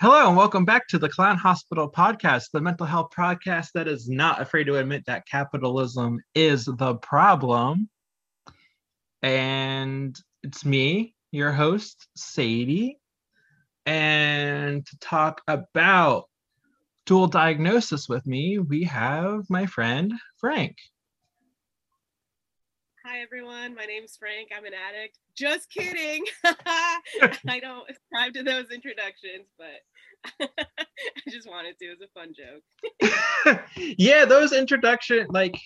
Hello and welcome back to the Clown Hospital podcast, the mental health podcast that is not afraid to admit that capitalism is the problem. And it's me, your host, Sadie. And to talk about dual diagnosis with me, we have my friend Frank. Hi everyone, my name's Frank. I'm an addict. Just kidding. I don't subscribe to those introductions, but I just wanted to. It was a fun joke. yeah, those introduction like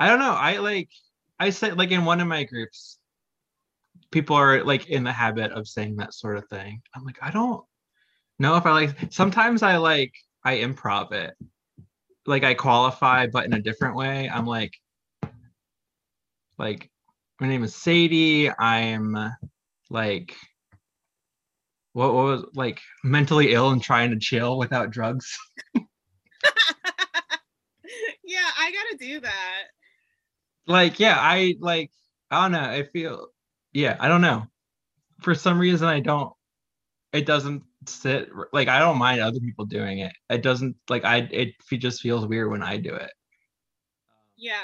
I don't know. I like I said like in one of my groups, people are like in the habit of saying that sort of thing. I'm like, I don't know if I like sometimes I like I improv it. Like I qualify, but in a different way. I'm like, like my name is Sadie. I'm like what, what was like mentally ill and trying to chill without drugs. yeah, I gotta do that. Like, yeah, I like I don't know. I feel yeah, I don't know. For some reason I don't it doesn't sit like I don't mind other people doing it. It doesn't like I it just feels weird when I do it. Yeah,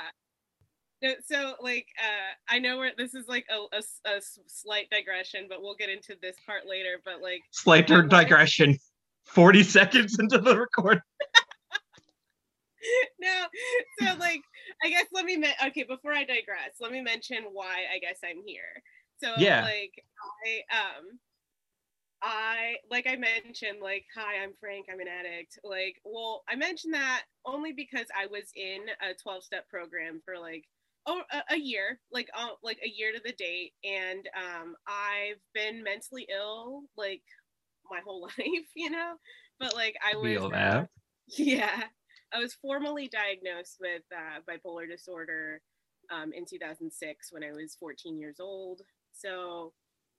so like uh i know where this is like a, a, a, slight digression but we'll get into this part later but like slight digression. 40 seconds into the record. No so like i guess let me me- okay before i digress let me mention why i guess i'm here. So yeah. like i um I like I mentioned like hi I'm Frank I'm an addict. Like well I mentioned that only because I was in a 12 step program for like oh, a, a year, like uh, like a year to the date, and um, I've been mentally ill like my whole life, you know. But like I was, Feel that. Uh, yeah, I was formally diagnosed with uh, bipolar disorder um, in 2006 when I was 14 years old. So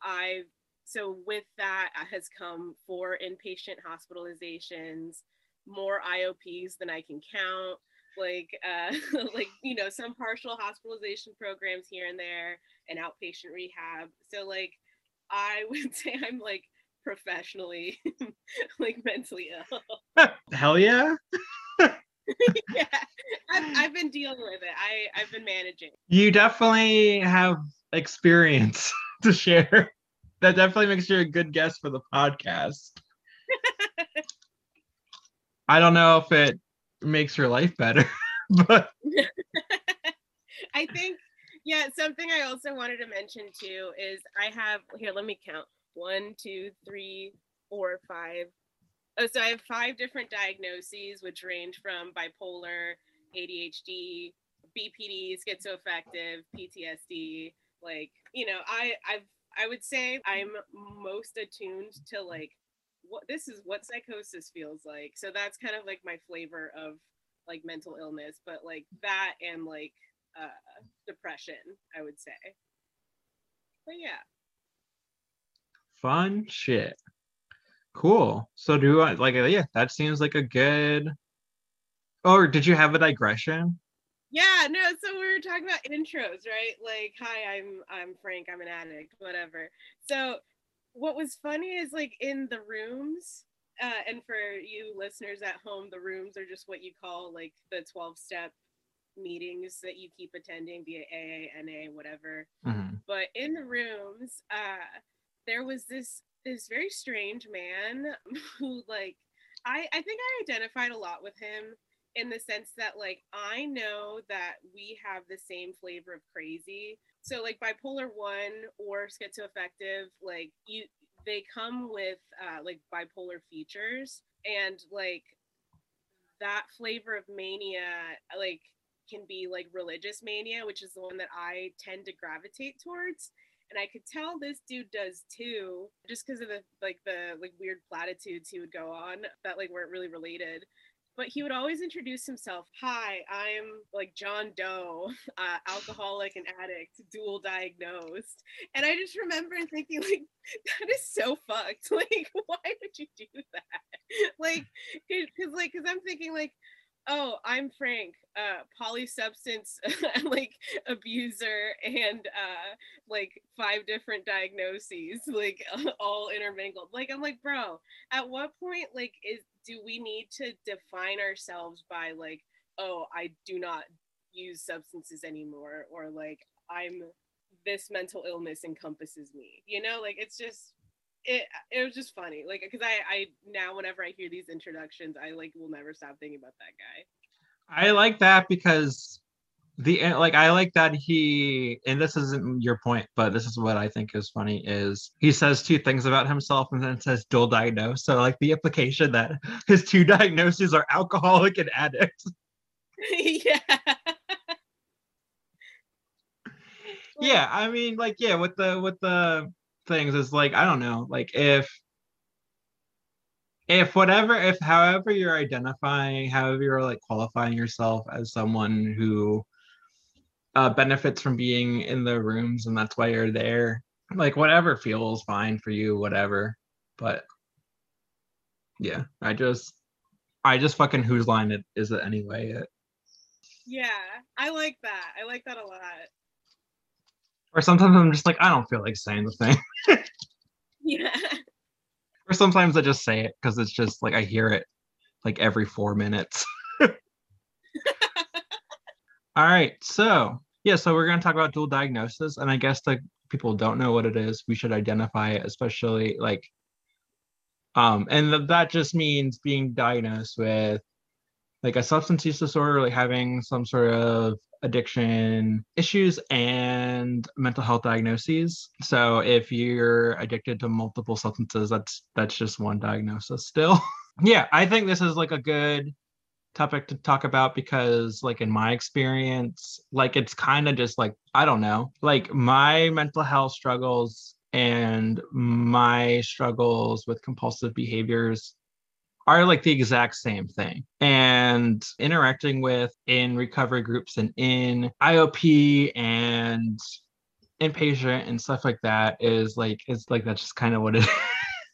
I've so with that has come four inpatient hospitalizations, more IOPs than I can count like uh like you know some partial hospitalization programs here and there and outpatient rehab. So like i would say i'm like professionally like mentally ill. Hell yeah. Yeah. I've, I've been dealing with it. I i've been managing. You definitely have experience to share. That definitely makes you a good guest for the podcast. I don't know if it makes your life better. but I think, yeah, something I also wanted to mention too is I have here, let me count one, two, three, four, five. Oh, so I have five different diagnoses, which range from bipolar, ADHD, BPD, schizoaffective, PTSD. Like, you know, I I've I would say I'm most attuned to like what this is what psychosis feels like. So that's kind of like my flavor of like mental illness, but like that and like uh, depression, I would say. But yeah. Fun shit. Cool. So do I like yeah, that seems like a good or did you have a digression? Yeah, no, so we were talking about intros, right? Like, hi, I'm I'm Frank, I'm an addict, whatever. So what was funny is like in the rooms, uh, and for you listeners at home, the rooms are just what you call like the 12 step meetings that you keep attending via AA, NA, whatever. Mm-hmm. But in the rooms, uh, there was this this very strange man who like I, I think I identified a lot with him in the sense that like I know that we have the same flavor of crazy. So like bipolar one or schizoaffective, like you they come with uh, like bipolar features and like that flavor of mania like can be like religious mania which is the one that i tend to gravitate towards. And i could tell this dude does too just because of the like the like weird platitudes he would go on that like weren't really related but he would always introduce himself hi i'm like john doe uh, alcoholic and addict dual diagnosed. And i just remember thinking like that is so fucked. Like why would you do that? Like because like because i'm thinking like oh, I'm Frank, uh, polysubstance like abuser, and uh, like five different diagnoses, like all intermingled. Like I'm like, bro, at what point like is do we need to define ourselves by like, oh, I do not use substances anymore, or like I'm this mental illness encompasses me. You know, like it's just it it was just funny like because i i now whenever i hear these introductions i like will never stop thinking about that guy I like that because the eh, like I like that he and this isn't your point, but this is what I think is funny is he says two things about himself and then says dual diagnosed. So like the implication that his two diagnoses are alcoholic and addict. yeah yeah, I mean like yeah, with the with the things is like I don't know, like if if whatever if however you're identifying however you're like qualifying yourself as someone who uh, benefits from being in the rooms and that's why you're there. Like whatever feels fine for you whatever. But yeah i just i just fucking whose line it is it anyway? It, yeah i like that. I like that a lot. Or sometimes i'm just like i don't feel like saying the thing. Yeah. Or sometimes i just say it because it's just like i hear it like every four minutes all right so yeah so we're going to talk about dual diagnosis and i guess the people don't know what it is. We should identify it especially like um and th- that just means being diagnosed with like a substance use disorder like having some sort of addiction issues and mental health diagnoses. So if you're addicted to multiple substances that's that's just one diagnosis still. Yeah i think this is like a good topic to talk about because like in my experience like it's kind of just like i don't know. Like my mental health struggles and my struggles with compulsive behaviors are like the exact same thing. And interacting with in recovery groups and in iop and inpatient and stuff like that is like it's like that's just kind of what it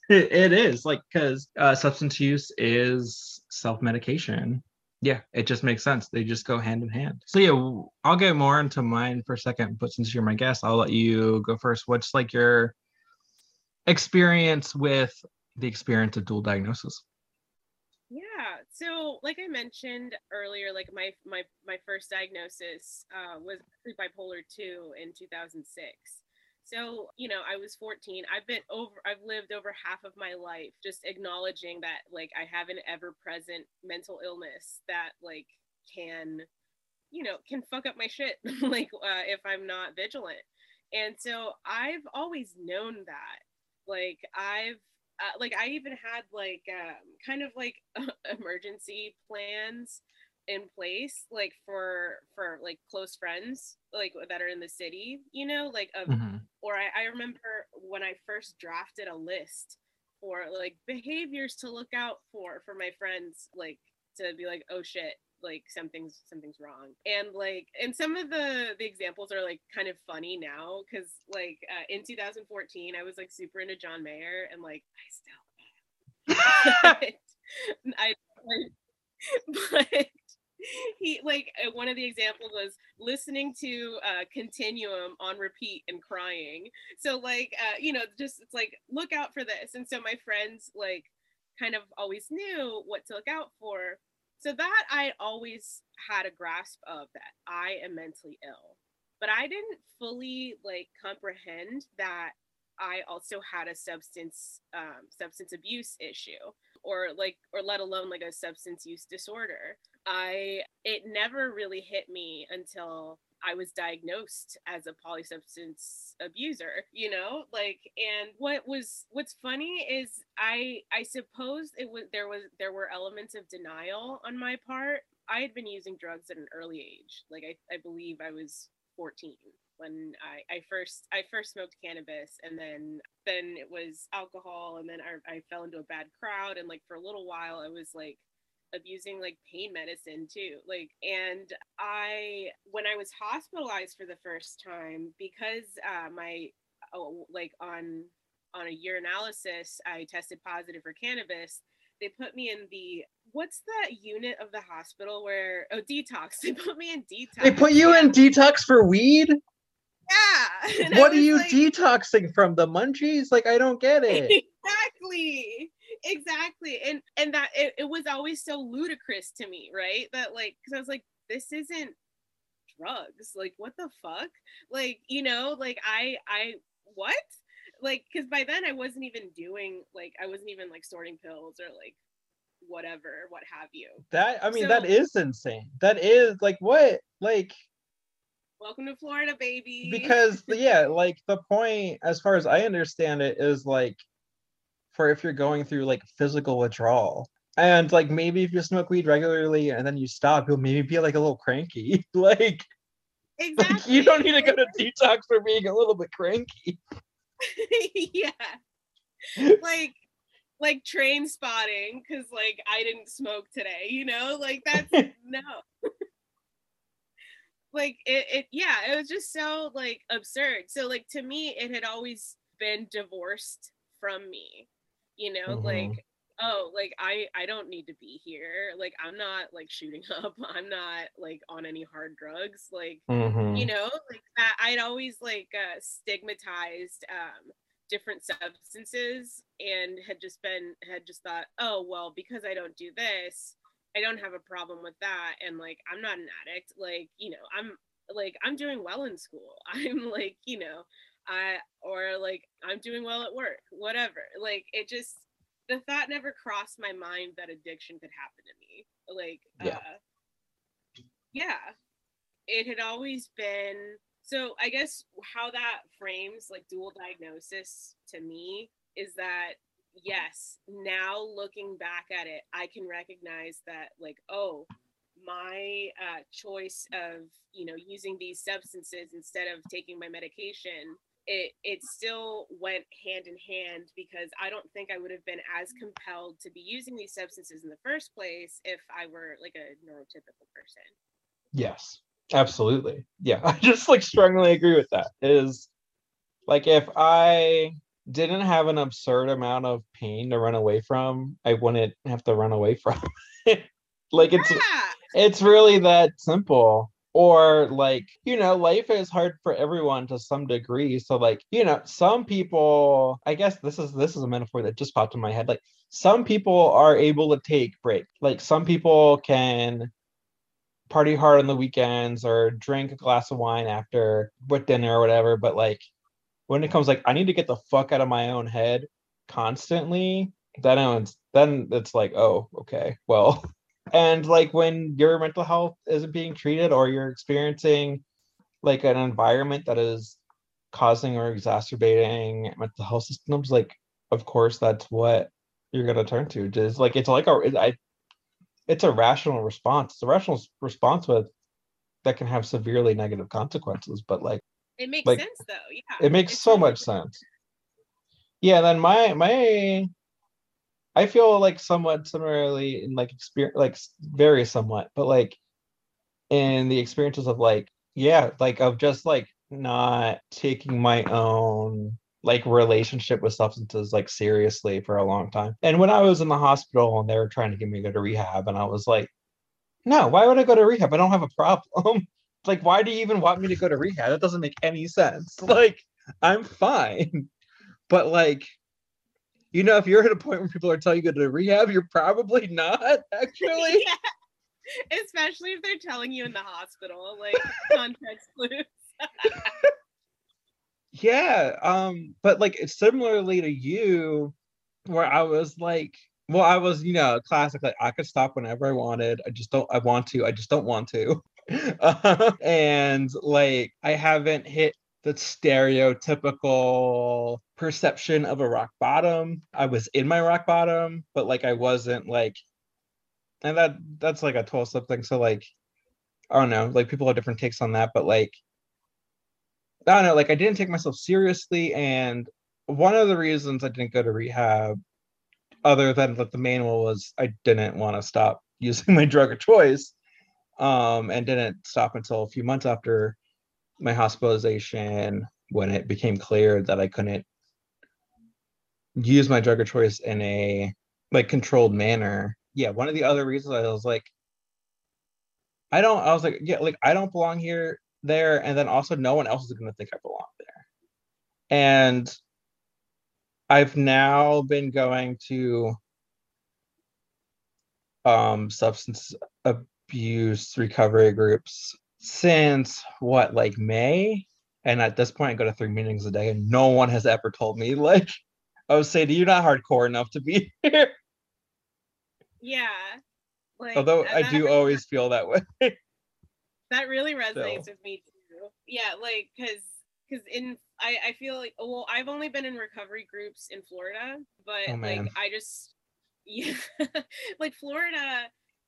it, it is. Like because uh, substance use is self-medication yeah it just makes sense. They just go hand in hand. So yeah I'll get more into mine for a second but since you're my guest i'll let you go first. What's like your experience with the experience of dual diagnosis? Yeah so like i mentioned earlier like my my my first diagnosis uh, was bipolar 2 in 2006 so you know i was 14 i've been over i've lived over half of my life just acknowledging that like i have an ever present mental illness that like can you know can fuck up my shit like uh, if i'm not vigilant and so i've always known that like i've uh, like I even had like um, kind of like emergency plans in place like for for like close friends like that are in the city you know like of Mhm. Or I, I remember when I first drafted a list for like behaviors to look out for for my friends like to be like oh shit like something's something's wrong. And like and some of the the examples are like kind of funny now because like uh, in 2014 i was like super into john mayer and like i still am. I like, but he like uh, one of the examples was listening to uh continuum on repeat and crying. So like uh you know just it's like look out for this. And so my friends like kind of always knew what to look out for. So that i always had a grasp of that i am mentally ill. But i didn't fully like comprehend that i also had a substance um, substance abuse issue or like or let alone like a substance use disorder i it never really hit me until i was diagnosed as a polysubstance abuser you know like and what was what's funny is i i suppose it was there was there were elements of denial on my part. I had been using drugs at an early age like i, I believe i was 14 when I, I first I first smoked cannabis and then then it was alcohol and then I, I fell into a bad crowd and like for a little while I was like abusing like pain medicine too like and I when I was hospitalized for the first time because uh, my oh, like on on a urinalysis I tested positive for cannabis they put me in the what's that unit of the hospital where oh detox? They put me in detox. They put you yeah. in detox for weed? Yeah. And What are you like, detoxing from? The munchies? Like I don't get it. exactly exactly and and that it, it was always so ludicrous to me right? That like because i was like this isn't drugs like what the fuck? Like you know like i i what? Like because by then i wasn't even doing like i wasn't even like sorting pills or like whatever what have you. That I mean that So- is insane. That is like what? Like welcome to florida baby. Because yeah, like the point as far as I understand it is like for if you're going through like physical withdrawal. And like maybe if you smoke weed regularly and then you stop, you'll maybe be like a little cranky. like, exactly like you don't need to go to detox for being a little bit cranky. yeah like like Trainspotting because like i didn't smoke today you know like that's no like it, it yeah it was just so like absurd so like to me it had always been divorced from me you know Mhm. like oh like i i don't need to be here like i'm not like shooting up i'm not like on any hard drugs like Mhm. you know like that i'd always like uh stigmatized um different substances and had just been had just thought oh well because i don't do this i don't have a problem with that and like i'm not an addict like you know i'm like i'm doing well in school i'm like you know i or like i'm doing well at work whatever like it just the thought never crossed my mind that addiction could happen to me like Yeah. uh yeah it had always been so i guess how that frames like dual diagnosis to me is that yes now looking back at it i can recognize that like oh my uh, choice of you know using these substances instead of taking my medication it it still went hand in hand because i don't think i would have been as mm. compelled to be using these substances in the first place if i were like a neurotypical person Yes, absolutely. Yeah, I just like strongly agree with that. Is like if I didn't have an absurd amount of pain to run away from, I wouldn't have to run away from it. like it's yeah it's really that simple. Or like, you know, life is hard for everyone to some degree. So like, you know, some people, I guess this is this is a metaphor that just popped in my head. Like some people are able to take break. Like some people can party hard on the weekends or drink a glass of wine after with dinner or whatever. But like when it comes like I need to get the fuck out of my own head constantly, then it's then it's like, oh, okay, well. And like when your mental health isn't being treated or you're experiencing like an environment that is causing or exacerbating mental health systems, like of course that's what you're gonna turn to. Just like it's like a I it's a rational response. It's a rational response with that can have severely negative consequences, but like it makes like, sense though yeah it makes It's so much sense. Yeah, then my my I feel like somewhat similarly in like experience like very somewhat, but like in the experiences of like yeah, like of just like not taking my own like relationship with substances like seriously for a long time. And when I was in the hospital and they were trying to get me to go to rehab and I was like, no, why would I go to rehab? I don't have a problem. Like, why do you even want me to go to rehab? That doesn't make any sense. Like, I'm fine. But like, you know, if you're at a point where people are telling you to go to rehab, you're probably not actually. yeah. especially if they're telling you in the hospital like context clues Yeah. Um, but like it's similarly to you, where I was like, well, I was, you know, classic, like I could stop whenever I wanted. I just don't I want to, I just don't want to. Uh, and like I haven't hit the stereotypical perception of a rock bottom. I was in my rock bottom, but like I wasn't like and that that's like a 12 step thing. So like I don't know, like people have different takes on that, but like I don't know, like I didn't take myself seriously, and one of the reasons I didn't go to rehab, other than that the main one was I didn't want to stop using my drug of choice, um, and didn't stop until a few months after my hospitalization when it became clear that I couldn't use my drug of choice in a like controlled manner yeah, one of the other reasons I was like, I don't, I was like, yeah, like I don't belong here, there, and then also no one else is gonna think I belong there. And I've now been going to um substance abuse recovery groups since what like May and at this point I go to three meetings a day and no one has ever told me like I would say you're not hardcore enough to be here Yeah. Like although I do really- always feel that way that really resonates So. with me too. Yeah, like because because in I I feel like well I've only been in recovery groups in Florida, but Oh, like. I just yeah like Florida.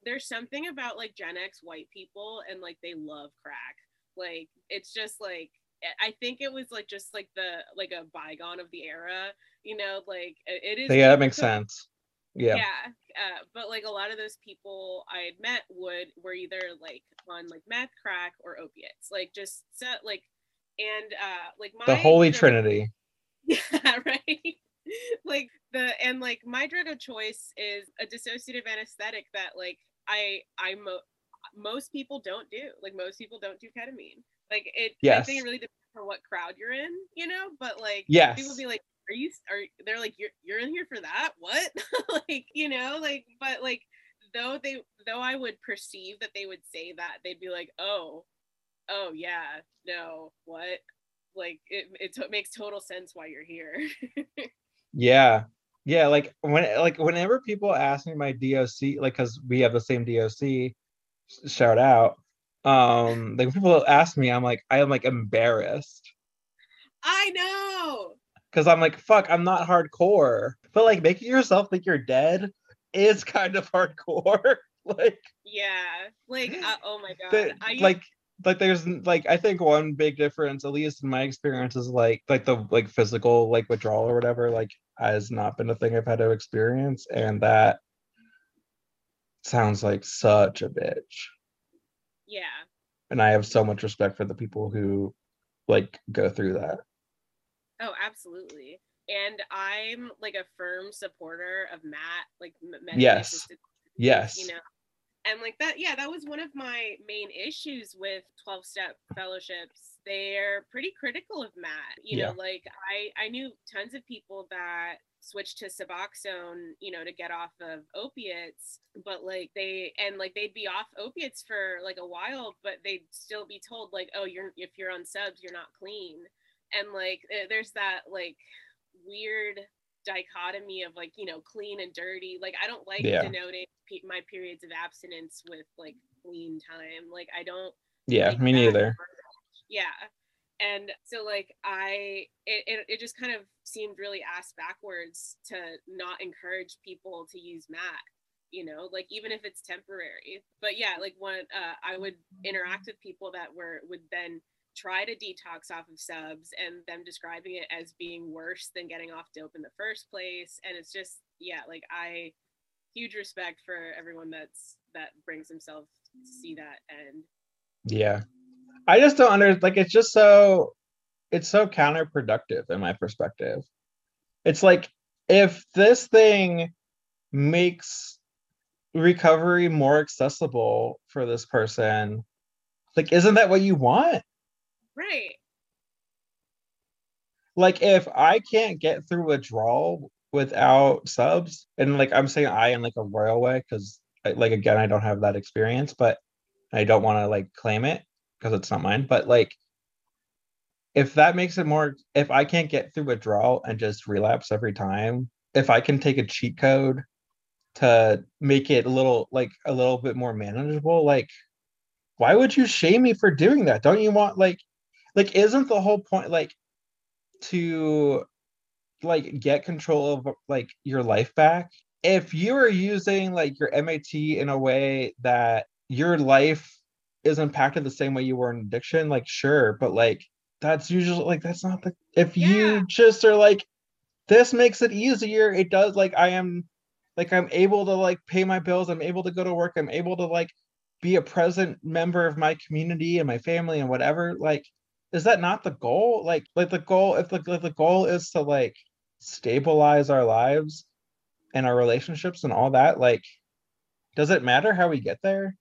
There's something about like Gen X white people and like they love crack. Like it's just like I- think it was like just like the like a bygone of the era, you know. Like it is. yeah that makes sense yeah yeah uh, but like a lot of those people i had met would were either like on like meth crack or opiates like just set like and uh like my the holy drug- trinity yeah right like the and like my drug of choice is a dissociative anesthetic that like i i mo- most people don't do like most people don't do ketamine. Like it Yes. i think it really depends on what crowd you're in you know but like yes. people be like are you are they're like you're you're in here for that? What? Like you know like but like though they though i would perceive that they would say that they'd be like oh oh yeah no what? Like it, it to- makes total sense why you're here. Yeah. Yeah, like when like whenever people ask me my DOC, like because we have the same DOC, shout out. Um, like people ask me, I'm like, I am like embarrassed i know because I'm like, fuck, I'm not hardcore. But like making yourself think you're dead is kind of hardcore. like yeah like uh, oh my god I, like like there's like I think one big difference, at least in my experience, is like like the like physical like withdrawal or whatever, like has not been a thing I've had to experience, and that sounds like such a bitch. yeah And I have so much respect for the people who like go through that. Oh, absolutely. And I'm like a firm supporter of MAT, like Yes. Yes. you know and like that yeah that was one of my main issues with 12 step fellowships they're pretty critical of MAT you Yeah. know like i i knew tons of people that switched to suboxone you know to get off of opiates but like they and like they'd be off opiates for like a while but they'd still be told like oh you're if you're on subs you're not clean and like there's that like weird dichotomy of like you know clean and dirty like i don't like Yeah. denoting pe- my periods of abstinence with like clean time like i don't Yeah, like me neither. yeah and so like i it, it, it just kind of seemed really ass backwards to not encourage people to use mat you know like even if it's temporary but yeah like when uh, i would interact with people that were would then try to detox off of subs and them describing it as being worse than getting off dope in the first place and it's just yeah like i huge respect for everyone that's that brings themselves to see that and Yeah. I just don't under like it's just so it's so counterproductive in my perspective. It's like if this thing makes recovery more accessible for this person, like isn't that what you want? Right Like if I can't get through withdrawal without subs, and like I'm saying I in like a royal way, because like again, I don't have that experience, but I don't want to like claim it because it's not mine. But like if that makes it more if I can't get through withdrawal and just relapse every time, if I can take a cheat code to make it a little like a little bit more manageable, like why would you shame me for doing that? Don't you want like like isn't the whole point like to like get control of like your life back if you are using like your mat in a way that your life is impacted the same way you were in addiction like sure but like that's usually like that's not the if Yeah. you just are like this makes it easier it does like i am like i'm able to like pay my bills i'm able to go to work i'm able to like be a present member of my community and my family and whatever like is that not the goal? Like like the goal if the, if the goal is to like stabilize our lives and our relationships and all that like does it matter how we get there?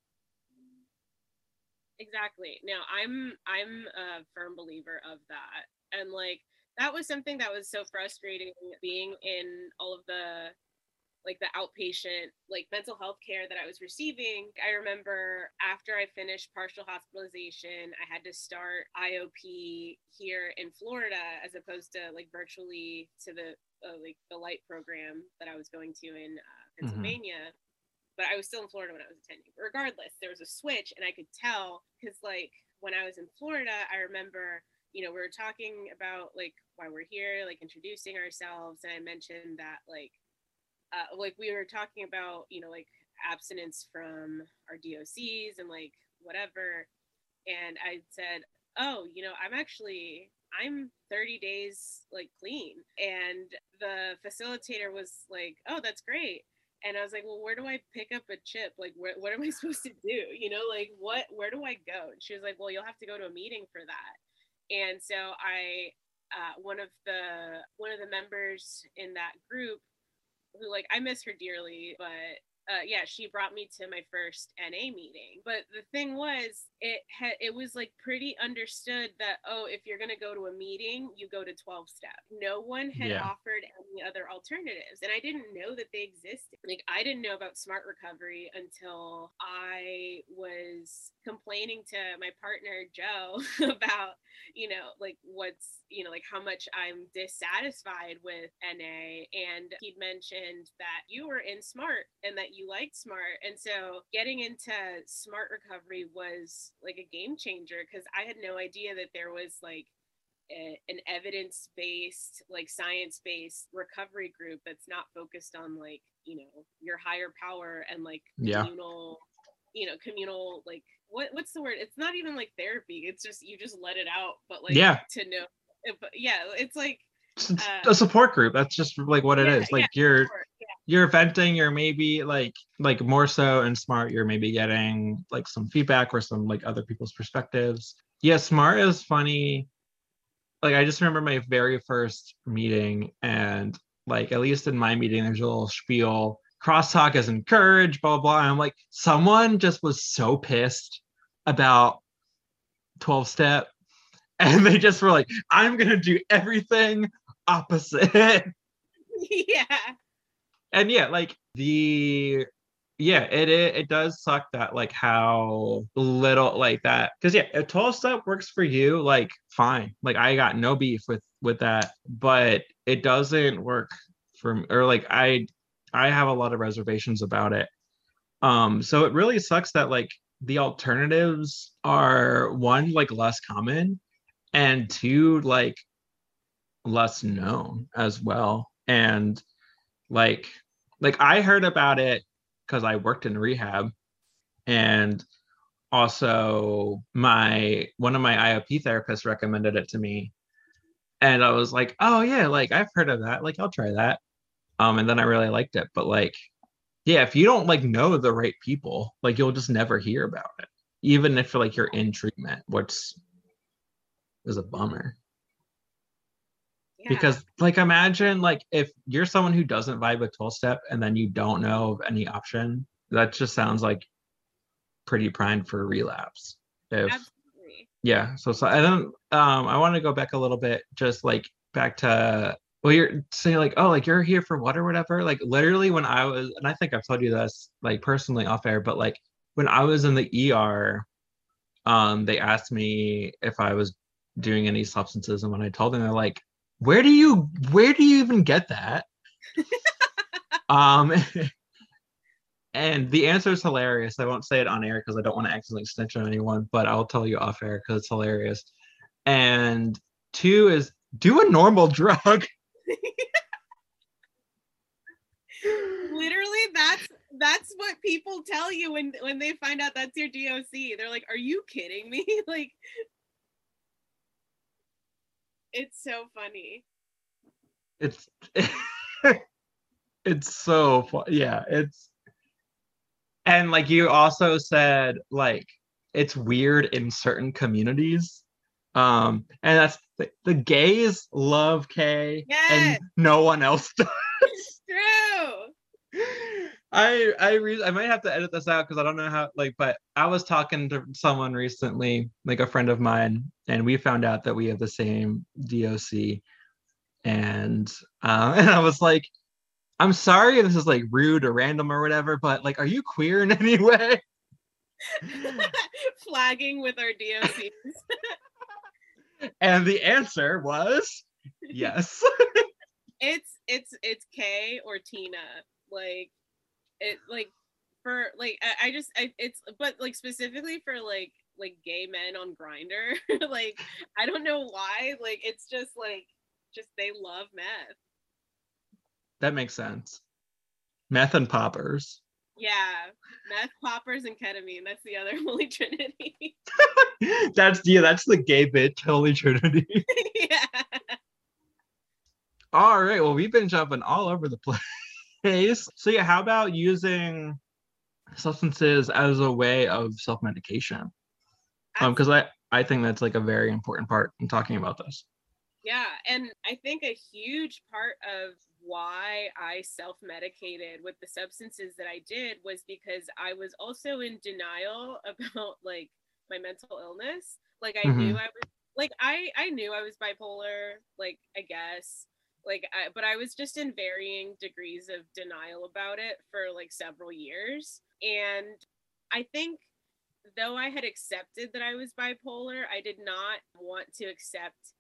exactly. No i'm i'm a firm believer of that. And like that was something that was so frustrating being in all of the like the outpatient like mental health care that i was receiving i remember after i finished partial hospitalization i had to start iop here in florida as opposed to like virtually to the uh, like the light program that i was going to in uh, mm-hmm. pennsylvania mm-hmm but I was still in Florida when I was attending. Regardless, there was a switch, and I could tell because, like, when I was in Florida, I remember, you know, we were talking about like why we're here, like introducing ourselves, and I mentioned that, like, uh, like we were talking about, you know, like abstinence from our DOCs and like whatever, and I said, oh, you know, I'm actually I'm 30 days like clean. And the facilitator was like, oh, that's great and I was like, well, where do I pick up a chip? Like, where, what am I supposed to do? You know, like what, where do I go? And she was like, well, you'll have to go to a meeting for that. And so I, uh, one of the, one of the members in that group who like, I miss her dearly, but uh, yeah, she brought me to my first NA meeting. But the thing was, it had it was like pretty understood that oh, if you're gonna go to a meeting, you go to 12 step. No one had yeah. offered any other alternatives, and I didn't know that they existed. Like I didn't know about Smart Recovery until I was complaining to my partner Joe about you know like what's you know like how much I'm dissatisfied with NA, and he'd mentioned that you were in Smart and that you liked smart and so getting into smart recovery was like a game changer because i had no idea that there was like a, an evidence-based like science-based recovery group that's not focused on like you know your higher power and like yeah. You know communal like what what's the word? It's not even like therapy. It's just you just let it out but like yeah. to know but yeah it's like uh, a support group. That's just like what it yeah, is. Like yeah, you're you're venting you're maybe like like more so and smart you're maybe getting like some feedback or some like other people's perspectives. Yeah smart is funny. Like i just remember my very first meeting and like at least in my meeting there's a little spiel crosstalk is encouraged blah blah and i'm like someone just was so pissed about 12 step. And they just were like i'm gonna do everything opposite. Yeah. And yeah, like the yeah, it, it it does suck that like how little like that because yeah, if 12 step works for you, like fine. Like I got no beef with with that, but it doesn't work for me or like I I have a lot of reservations about it. Um, so it really sucks that like the alternatives are one like less common and two like less known as well. And like like I heard about it because I worked in rehab and also my one of my IOP therapists recommended it to me. And I was like, oh yeah, like I've heard of that. Like I'll try that. Um, and then I really liked it. But like, yeah, if you don't like know the right people, like you'll just never hear about it. Even if like you're in treatment, which is a bummer because like imagine like if you're someone who doesn't vibe with 12 step and then you don't know of any option that just sounds like pretty primed for relapse if Absolutely. yeah so so i don't um i want to go back a little bit just like back to well you're saying like oh like you're here for what or whatever? Like literally when i was and i think i've told you this like personally off air but like when i was in the er um they asked me if i was doing any substances and when i told them they're like where do you where do you even get that? Um and the answer is hilarious. I won't say it on air because i don't want to accidentally snitch on anyone but i'll tell you off air because it's hilarious. And two is do a normal drug literally that's that's what people tell you when when they find out that's your doc they're like are you kidding me like it's so funny. It's it's so fun. Yeah, it's and like you also said like it's weird in certain communities. Um and that's the, the gays love K yes. and no one else does. It's true. I I re- I might have to edit this out because I don't know how like but I was talking to someone recently, like a friend of mine, and we found out that we have the same DOC. And uh, and I was like, I'm sorry this is like rude or random or whatever, but like are you queer in any way? Flagging with our DOCs. And the answer was yes. it's it's it's K or Tina. Like it like for like I, I just I it's but like specifically for like like gay men on Grindr like i don't know why like it's just like just they love meth that makes sense meth and poppers yeah meth poppers and ketamine that's the other holy trinity that's yeah that's the gay bit holy trinity yeah all right well we've been jumping all over the place. So yeah, how about using substances as a way of self-medication? Um, because I I think that's like a very important part in talking about this. Yeah, and I think a huge part of why I self medicated with the substances that I did was because I was also in denial about like my mental illness. Like I mm-hmm. knew I was like I I knew I was bipolar, like I guess, like I, but i was just in varying degrees of denial about it for like several years and i think though i had accepted that i was bipolar i did not want to accept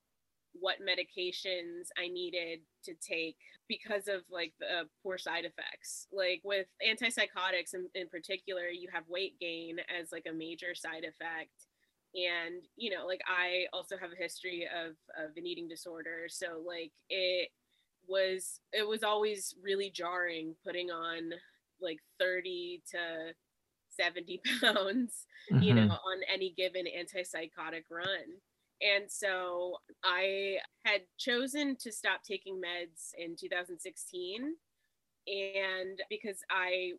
what medications i needed to take because of like the poor side effects. Like with antipsychotics in, in particular you have weight gain as like a major side effect. And you know like i also have a history of of an eating disorder. So like it was it was always really jarring putting on like 30 to 70 pounds mm-hmm. you know on any given antipsychotic run and so i had chosen to stop taking meds in 2016 and because i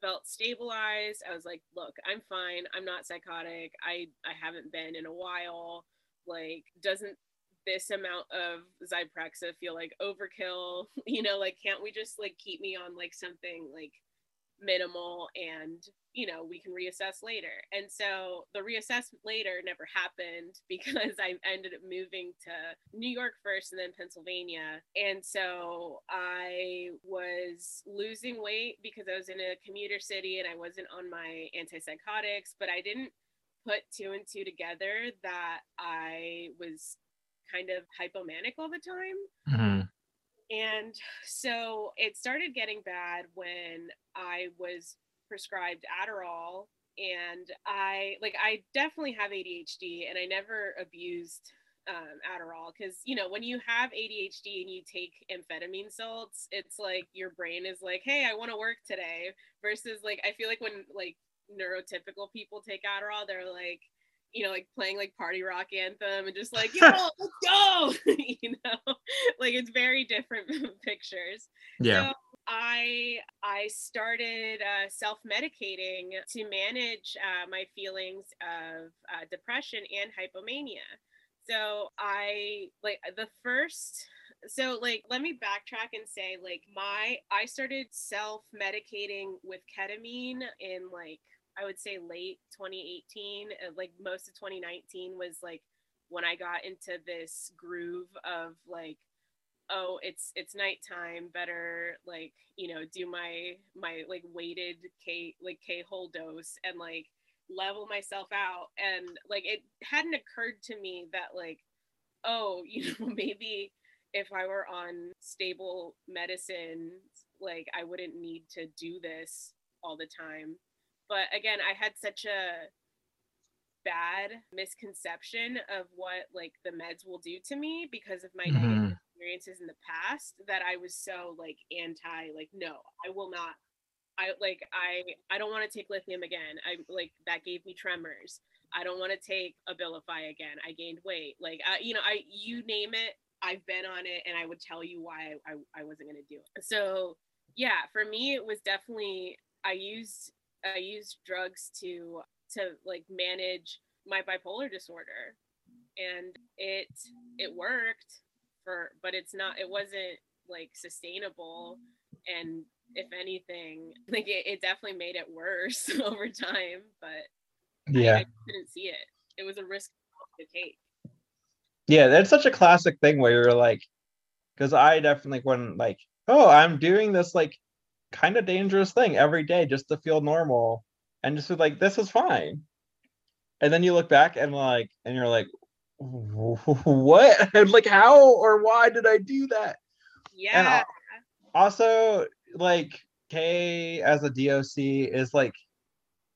felt stabilized. I was like, look, I'm fine. I'm not psychotic. I I haven't been in a while. Like doesn't this amount of Zyprexa feel like overkill? You know, like can't we just like keep me on like something like minimal and you know we can reassess later. And so the reassess later never happened because i ended up moving to new york first and then pennsylvania. And so i was losing weight because i was in a commuter city and i wasn't on my antipsychotics but i didn't put two and two together that i was kind of hypomanic all the time. Mm-hmm. And so it started getting bad when I was prescribed Adderall and I like I definitely have ADHD and I never abused um, Adderall because you know when you have ADHD and you take amphetamine salts, it's like your brain is like, hey, I want to work today. Versus like I feel like when like neurotypical people take Adderall, they're like, you know, like playing like party rock anthem and just like, yo, let's go. you know, like it's very different pictures. Yeah. So I I started uh, self medicating to manage uh, my feelings of uh, depression and hypomania. So I like the first so like let me backtrack and say like my I started self medicating with ketamine in like I would say late 2018, uh, like most of 2019 was like when I got into this groove of like, oh, it's it's nighttime, better like you know do my my like weighted K like K hole dose and like level myself out. And like it hadn't occurred to me that like oh you know maybe if I were on stable medicine like I wouldn't need to do this all the time but again, I had such a bad misconception of what like the meds will do to me because of my mm-hmm. experiences in the past that I was so like anti like no, I will not I like I I don't want to take lithium again. I like that gave me tremors. I don't want to take Abilify again. I gained weight. Like I, you know, I you name it, I've been on it, and I would tell you why I I wasn't gonna do it. So yeah, for me it was definitely I used I used drugs to to like manage my bipolar disorder and it it worked for but it's not it wasn't like sustainable and if anything, like it, it definitely made it worse over time. But yeah, I, I couldn't see it. It was a risk to take. Yeah, that's such a classic thing where you're like, because I definitely when like, oh, I'm doing this like kind of dangerous thing every day just to feel normal and just be like this is fine. And then you look back and like, and you're like, what? And like, how or why did I do that? Yeah. And also, like, K as a DOC is like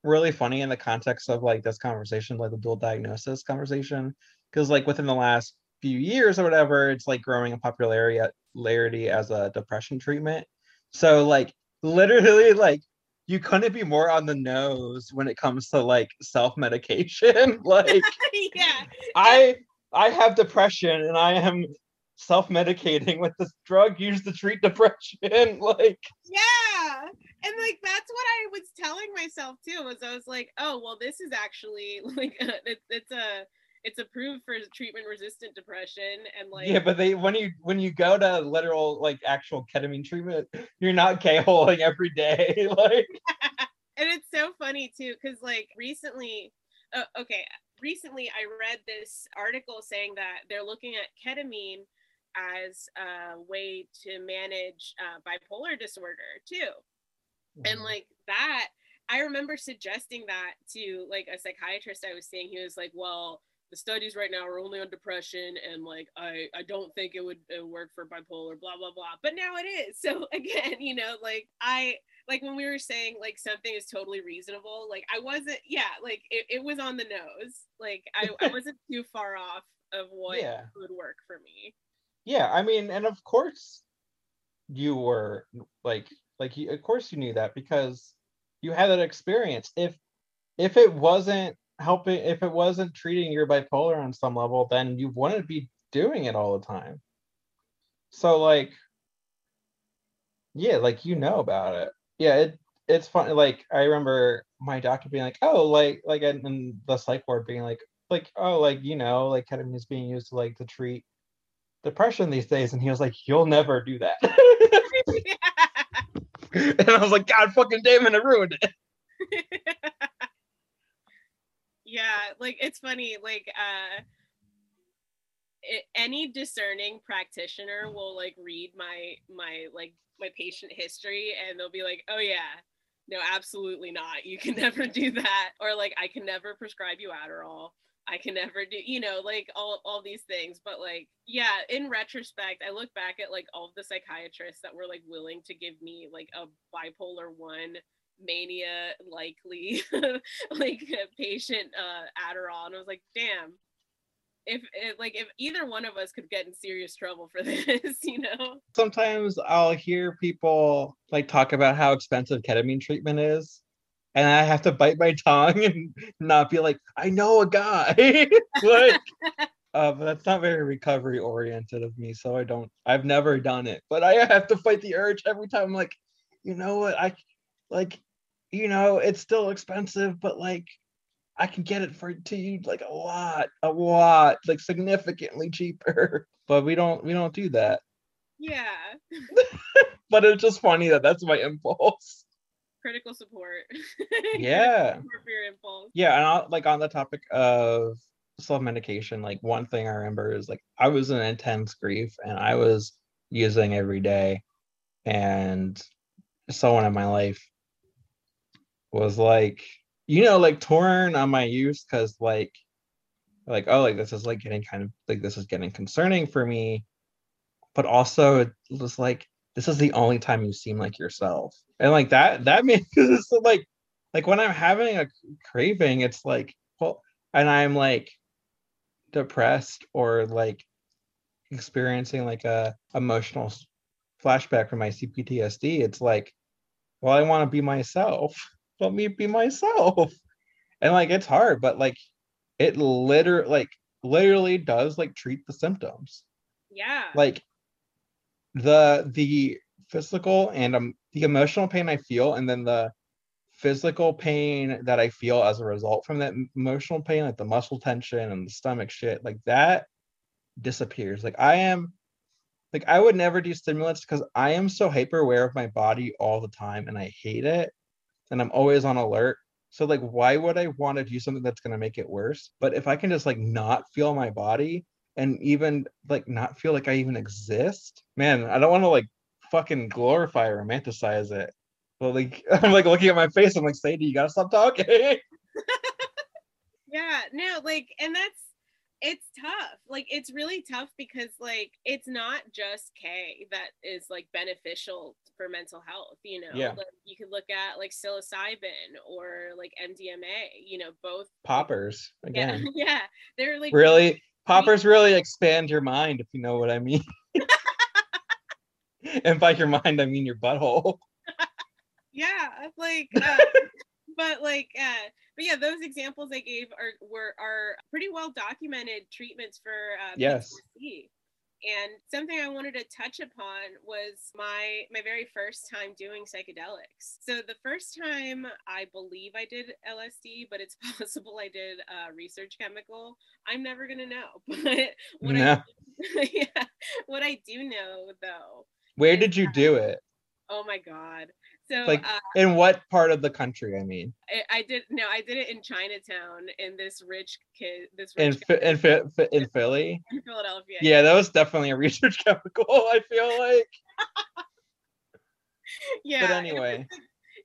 really funny in the context of like this conversation, like the dual diagnosis conversation, because like within the last few years or whatever, it's like growing in popularity uh, as a depression treatment. So like literally like you couldn't be more on the nose when it comes to like self-medication. like yeah. I I have depression and I am self-medicating with this drug used to treat depression. like yeah. And like that's what I was telling myself too, was I was like, oh well, this is actually like a, it's it's a it's approved for treatment resistant depression and like yeah but they when you when you go to literal like actual ketamine treatment you're not k-holing every day like and it's so funny too because like recently uh, okay recently i read this article saying that they're looking at ketamine as a way to manage uh, bipolar disorder too and Mm-hmm. like that i remember suggesting that to like a psychiatrist i was seeing he was like well the studies right now are only on depression and like i i don't think it would, it would work for bipolar blah blah blah. But now it is. So again you know like i like when we were saying like something is totally reasonable like i wasn't yeah like it, it was on the nose. Like I, I wasn't too far off of what Yeah. would work for me. Yeah i mean and of course you were like like you, of course you knew that because you had that experience. If if it wasn't helping if it wasn't treating your bipolar on some level then you wouldn't be doing it all the time. So like yeah like you know about it. Yeah it it's funny like i remember my doctor being like oh like like and, the psych ward being like like oh like you know like ketamine is being used to like to treat depression these days and he was like you'll never do that. And i was like god fucking damn it i ruined it yeah like it's funny like uh it, any discerning practitioner will like read my my like my patient history and they'll be like oh yeah no absolutely not. You can never do that. Or like i can never prescribe you adderall. I can never do you know like all all these things. But like yeah in retrospect i look back at like all the psychiatrists that were like willing to give me like a bipolar 1 mania likely like a patient uh adderall. And i was like damn. If, if like if either one of us could get in serious trouble for this you know? Sometimes i'll hear people like talk about how expensive ketamine treatment is and i have to bite my tongue and not be like i know a guy. Like uh, but that's not very recovery oriented of me so i don't i've never done it. But i have to fight the urge every time. I'm like you know what? I like you know it's still expensive but like i can get it for to you like a lot a lot like significantly cheaper. But we don't we don't do that. Yeah. But it's just funny that that's my impulse. Critical support. Yeah. support your impulse. Yeah and I'll, like on the topic of self-medication like one thing i remember is like i was in intense grief and i was using every day and someone in my life was like you know like torn on my use because like like oh like this is like getting kind of like this is getting concerning for me. But also it was like this is the only time you seem like yourself. And like that that makes it so like like when i'm having a craving it's like well and i'm like depressed or like experiencing like a emotional flashback from my cptsd it's like well i want to be myself let me be myself. And like it's hard but like it literally like literally does like treat the symptoms. Yeah. Like the the physical and um the emotional pain i feel and then the physical pain that i feel as a result from that emotional pain like the muscle tension and the stomach shit like that disappears. Like i am like I would never do stimulants because I am so hyper aware of my body all the time and I hate it. And I'm always on alert. So like why would I want to do something that's gonna make it worse? But if I can just like not feel my body and even like not feel like I even exist, man, I don't want to like fucking glorify or romanticize it. But like I'm like looking at my face, I'm like, Sadie, you gotta stop talking. yeah, no, like, and that's it's tough. Like it's really tough because like it's not just K that is like beneficial for mental health, you know. Yeah. Like, you could look at like psilocybin or like MDMA, you know, both poppers yeah, again. yeah. They're like Really poppers really expand your mind if you know what I mean. and by your mind I mean your butthole. yeah, like uh, but like uh but yeah those examples i gave are were are pretty well documented treatments for uh, Yes. PTSD. And something i wanted to touch upon was my my very first time doing psychedelics so the first time i believe i did lsd but it's possible i did uh, research chemical i'm never gonna know but what No. i yeah what i do know though Where did you do it? oh my god so Like uh, in what part of the country? I mean, I, I did no, I did it in Chinatown in this rich kid, this in rich guy in, Phi- Phi- in Philly. in Philadelphia. Yeah, that was definitely a research chemical. I feel like. yeah. But anyway,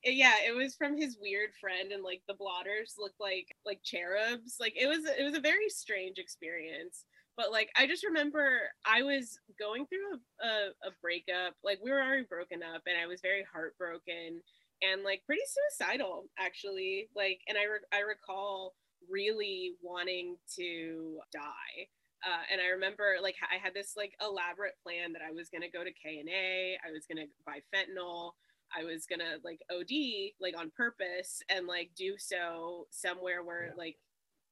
yeah, it was from his weird friend, and like the blotters looked like like cherubs. Like it was, it was a very strange experience. But like I just remember I was going through a, a, a breakup. Like we were already broken up, and I was very heartbroken and like pretty suicidal actually. Like, and I re- I recall really wanting to die. Uh, and I remember like I had this like elaborate plan that I was gonna go to K and A, I was gonna buy fentanyl, I was gonna like OD like on purpose and like do so somewhere where like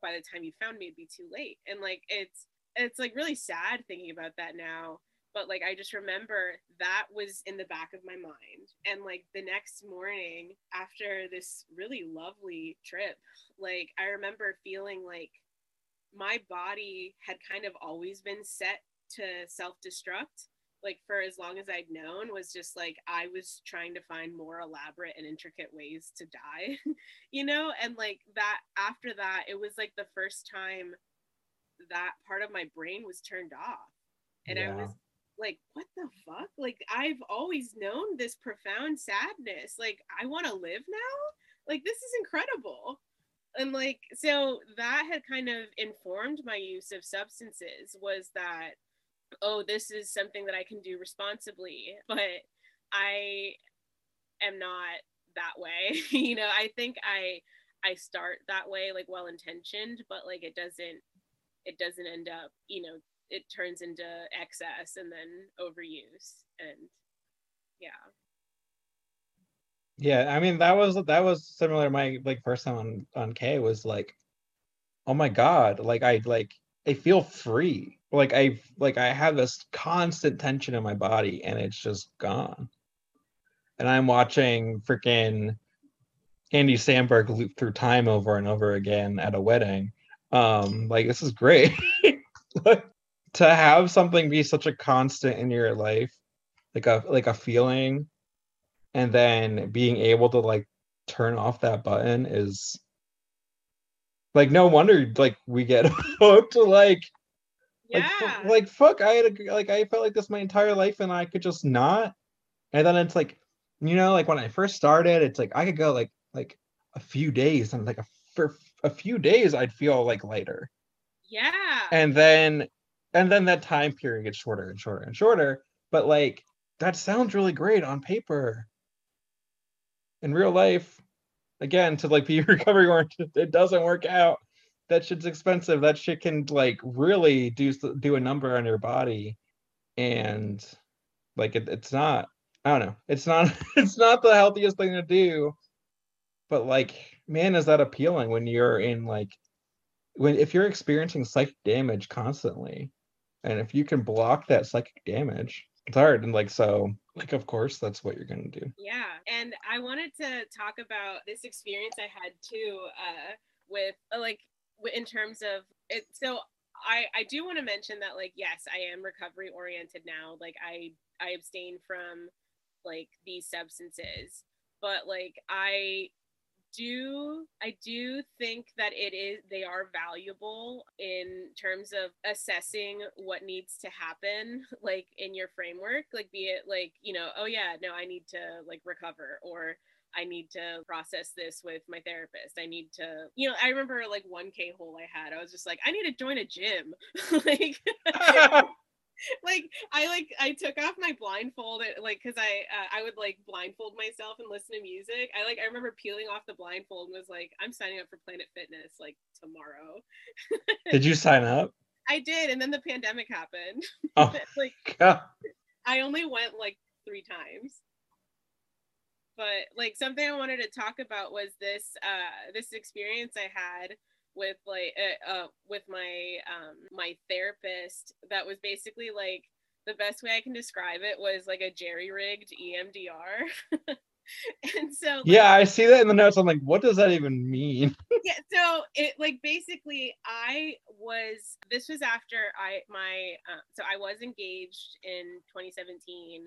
by the time you found me it'd be too late. And like it's it's like really sad thinking about that now. But like I just remember that was in the back of my mind. And like the next morning after this really lovely trip, like I remember feeling like my body had kind of always been set to self-destruct like for as long as i'd known was just like i was trying to find more elaborate and intricate ways to die you know and like that after that it was like the first time that part of my brain was turned off. And i was like what the fuck? Like i've always known this profound sadness. Like i want to live now? Like this is incredible. And like so that had kind of informed my use of substances was that oh this is something that i can do responsibly but i am not that way. You know i think i i start that way like well intentioned but like it doesn't it doesn't end up you know it turns into excess and then overuse and yeah yeah. I mean, that was that was similar. My like first time on on K was like, oh my god, like I like I feel free. Like I like I have this constant tension in my body, and it's just gone. And I'm watching freaking Andy Samberg loop through time over and over again at a wedding. Um, like this is great. Like, to have something be such a constant in your life, like a like a feeling, and then being able to like turn off that button is like no wonder like we get hooked like like, yeah fu- like fuck i had a, like i felt like this my entire life and i could just not and then it's like you know like when i first started it's like i could go like like a few days and like a, for a few days i'd feel like lighter. Yeah. And then and then that time period gets shorter and shorter and shorter. But like that sounds really great on paper. In real life again to like be recovery oriented it doesn't work out. That shit's expensive. That shit can like really do do a number on your body. And like it, it's not i don't know. It's not it's not the healthiest thing to do but like man is that appealing when you're in like when if you're experiencing psychic damage constantly and if you can block that psychic damage it's hard and like so like of course that's what you're gonna do Yeah, and I wanted to talk about this experience I had too uh, with uh, like in terms of it. So I I do want to mention that like yes, I am recovery oriented now. Like I I abstain from like these substances, but like I do I do think that it is they are valuable in terms of assessing what needs to happen like in your framework like be it like you know oh yeah no I need to like recover or I need to process this with my therapist. I need to, you know, I remember like one K hole I had. I was just like, I need to join a gym. like like I like I took off my blindfold like because I uh, I would like blindfold myself and listen to music. I like I remember peeling off the blindfold and was like I'm signing up for Planet Fitness like tomorrow. did you sign up? I did, and then the pandemic happened. Oh, like God. I only went like three times. But like something I wanted to talk about was this uh this experience I had with like uh, uh, with my um my therapist that was basically like the best way I can describe it was like a jerry rigged EMDR. and so like, Yeah, I see that in the notes. I'm like, what does that even mean? yeah so it like basically i was this was after i my uh, so i was engaged in 2017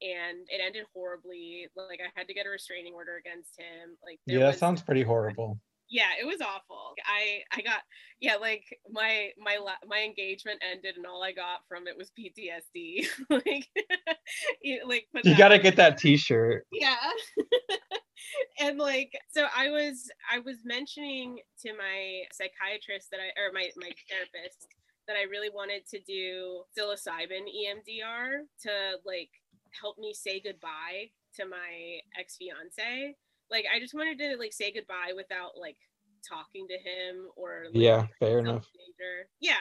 and it ended horribly like i had to get a restraining order against him like Yeah, that was- sounds pretty horrible. Yeah it was awful. I i got yeah like my my my engagement ended and all i got from it was ptsd like you- like You gotta get that t-shirt. yeah. And like so i was i was mentioning to my psychiatrist that i or my my therapist that i really wanted to do psilocybin emdr to like help me say goodbye to my ex-fiance like i just wanted to like say goodbye without like talking to him or like, Yeah, fair enough. self-danger. yeah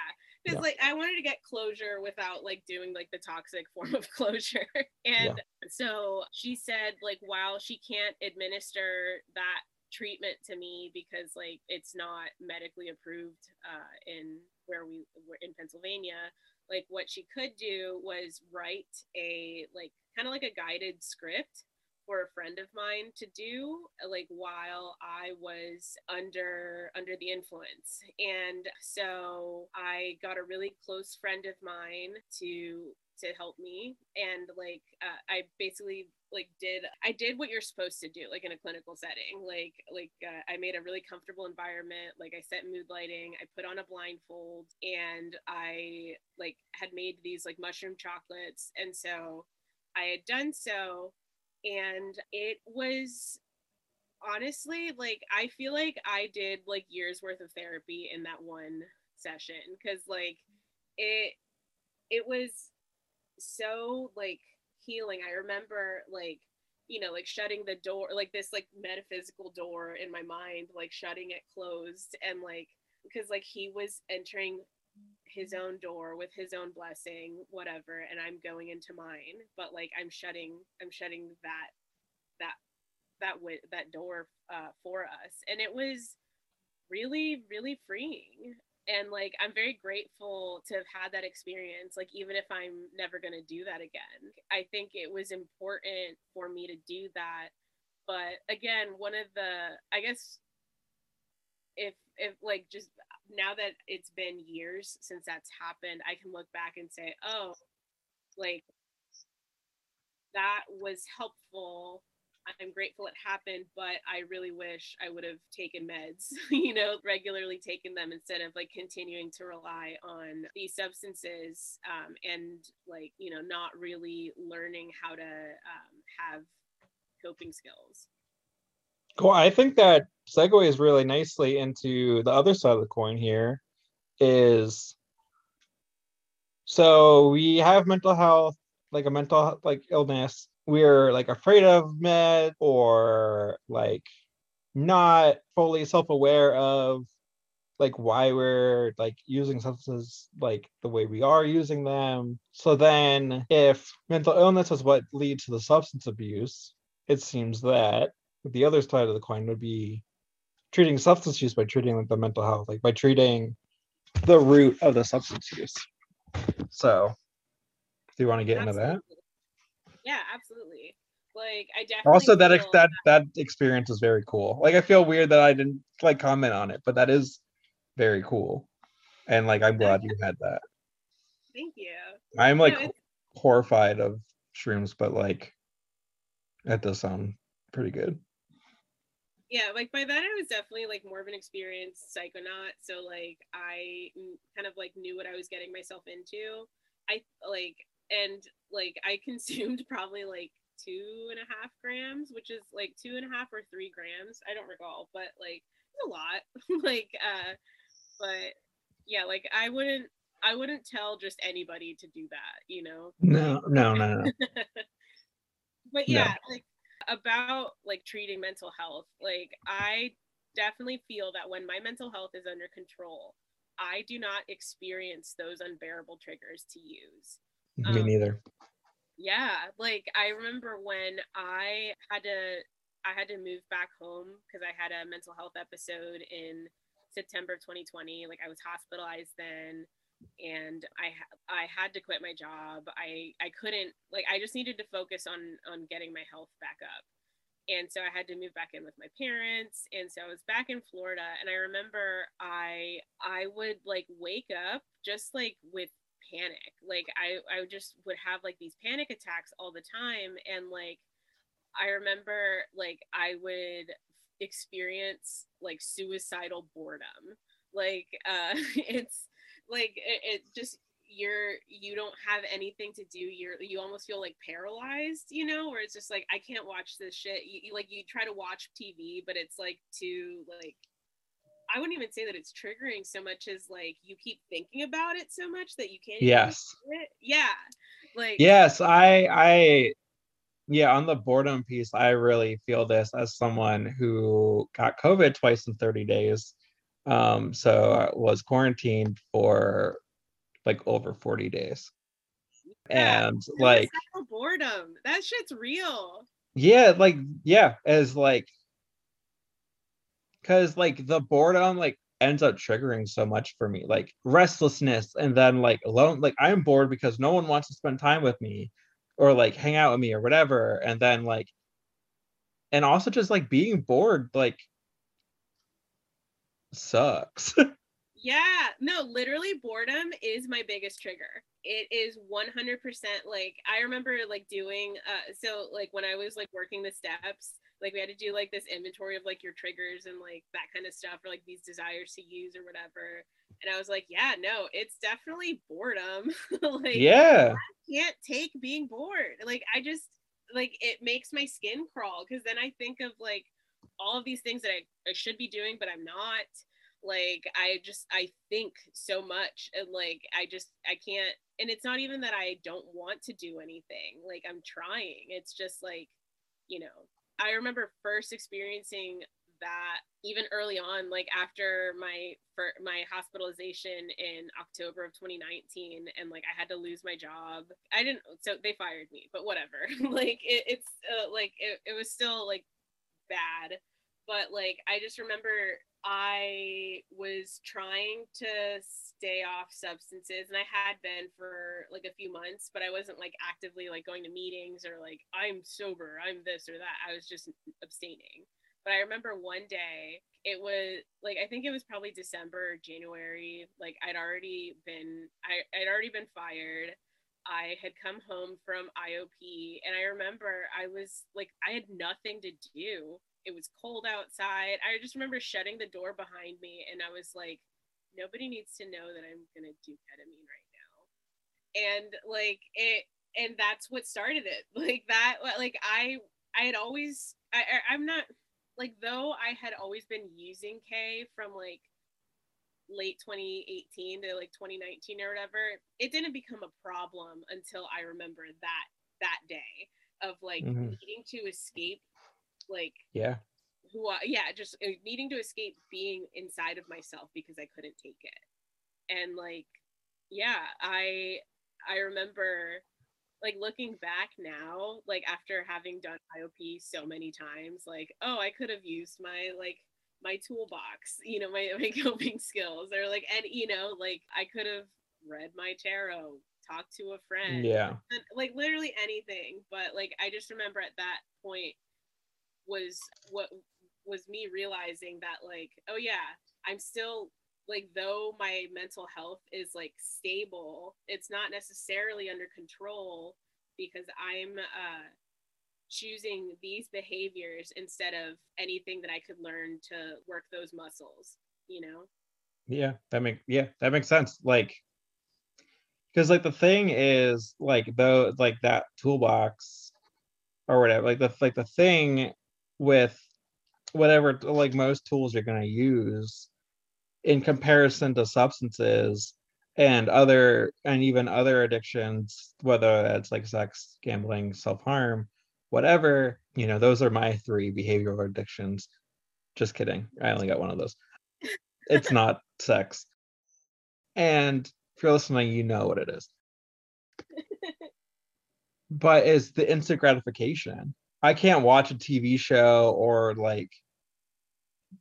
because Yeah. like i wanted to get closure without like doing like the toxic form of closure and so she said like while she can't administer that treatment to me because like it's not medically approved uh, in where we were in pennsylvania like what she could do was write a like kind of like a guided script for a friend of mine to do like while i was under under the influence. And so i got a really close friend of mine to to help me. And like uh, i basically like did i did what you're supposed to do like in a clinical setting. Like like uh, i made a really comfortable environment. Like i set mood lighting. I put on a blindfold. And i like had made these like mushroom chocolates. And so i had done so and it was honestly like i feel like i did like years worth of therapy in that one session because like it it was so like healing. I remember like you know like shutting the door like this like metaphysical door in my mind like shutting it closed and like because like he was entering his own door with his own blessing whatever and i'm going into mine. But like i'm shutting i'm shutting that that that wi- that door uh, for us. And it was really really freeing. And like i'm very grateful to have had that experience like even if i'm never going to do that again. I think it was important for me to do that. But again one of the i guess if if like just now that it's been years since that's happened i can look back and say oh like that was helpful. I'm grateful it happened but i really wish i would have taken meds you know regularly taken them instead of like continuing to rely on these substances um, and like you know not really learning how to um, have coping skills Cool. I think that segues really nicely into the other side of the coin here is so we have mental health, like a mental like illness. We're like afraid of med or like not fully self-aware of like why we're like using substances like the way we are using them. So then if mental illness is what leads to the substance abuse, it seems that the other side of the coin would be treating substance use by treating like the mental health, like by treating the root of the substance use. So, do you want to get into that? Yeah absolutely like i definitely Also, that ex- that that experience is very cool. Like, I feel weird that I didn't like comment on it, but that is very cool. and like I'm glad you had that. Thank you. I'm like No, horrified of shrooms, but like that does sound pretty good. Yeah like by then i was definitely like more of an experienced psychonaut so like i kind of like knew what i was getting myself into i like and like i consumed probably like two and a half grams which is like two and a half or three grams i don't recall but like a lot like uh but yeah like i wouldn't i wouldn't tell just anybody to do that you know No, no, no, no. but No. yeah like about like treating mental health like i definitely feel that when my mental health is under control i do not experience those unbearable triggers to use Me Um, neither. yeah like i remember when i had to i had to move back home because i had a mental health episode in september of 2020 like i was hospitalized then and i i had to quit my job. I i couldn't like i just needed to focus on on getting my health back up. And so i had to move back in with my parents. And so i was back in florida and i remember i i would like wake up just like with panic. Like i i just would have like these panic attacks all the time. And like i remember like i would experience like suicidal boredom. Like uh it's like it, it just you're you don't have anything to do you're you almost feel like paralyzed you know where it's just like i can't watch this shit you, you like you try to watch tv but it's like too like i wouldn't even say that it's triggering so much as like you keep thinking about it so much that you can't Yes. it. yeah like Yes, I I yeah, on the boredom piece, I really feel this as someone who got COVID twice in 30 days. Um, so I was quarantined for like over 40 days. Yeah, And like boredom. That shit's real. Yeah, like yeah, as like because like the boredom like ends up triggering so much for me, like restlessness, and then like alone, like I'm bored because no one wants to spend time with me or like hang out with me or whatever, and then like and also just like being bored like sucks. Yeah, no, literally boredom is my biggest trigger. It is 100% like I remember like doing uh so like when I was like working the steps, like we had to do like this inventory of like your triggers and like that kind of stuff or like these desires to use or whatever. And I was like, yeah, no, it's definitely boredom. like yeah. can't take being bored. Like I just like it makes my skin crawl because then I think of like all of these things that I, I should be doing, but I'm not. Like I just I think so much and like I just I can't and it's not even that I don't want to do anything. Like I'm trying. It's just like, you know, I remember first experiencing that even early on like after my for my hospitalization in october of 2019 and like i had to lose my job i didn't so they fired me but whatever like it, it's uh, like it, it was still like bad but like i just remember i was trying to stay off substances and i had been for like a few months but i wasn't like actively like going to meetings or like i'm sober i'm this or that i was just abstaining but I remember one day it was like I think it was probably December, or January. Like I'd already been I, I'd already been fired. I had come home from IOP and I remember I was like I had nothing to do. It was cold outside. I just remember shutting the door behind me and I was like, nobody needs to know that I'm gonna do ketamine right now. And like it and that's what started it. Like that like I I had always I, I I'm not like though I had always been using K from like late 2018 to like 2019 or whatever, it didn't become a problem until I remember that that day of like Mhm. needing to escape like Yeah. who I, yeah, just uh, needing to escape being inside of myself because I couldn't take it. And like yeah, I I remember like looking back now, like after having done IOP so many times, like, oh, I could have used my like my toolbox, you know, my, my coping skills, or like, and you know, like I could have read my tarot, talked to a friend, Yeah. like literally anything. But like, I just remember at that point was what was me realizing that like, oh yeah, I'm still like though my mental health is like stable it's not necessarily under control because i'm uh choosing these behaviors instead of anything that i could learn to work those muscles you know? Yeah that make yeah that makes sense like because like the thing is like though like that toolbox or whatever like the like the thing with whatever like most tools you're going to use in comparison to substances and other and even other addictions whether that's like sex gambling self-harm whatever you know those are my three behavioral addictions. Just kidding. I only got one of those. It's not sex. And if you're listening you know what it is. But it's the instant gratification i can't watch a tv show or like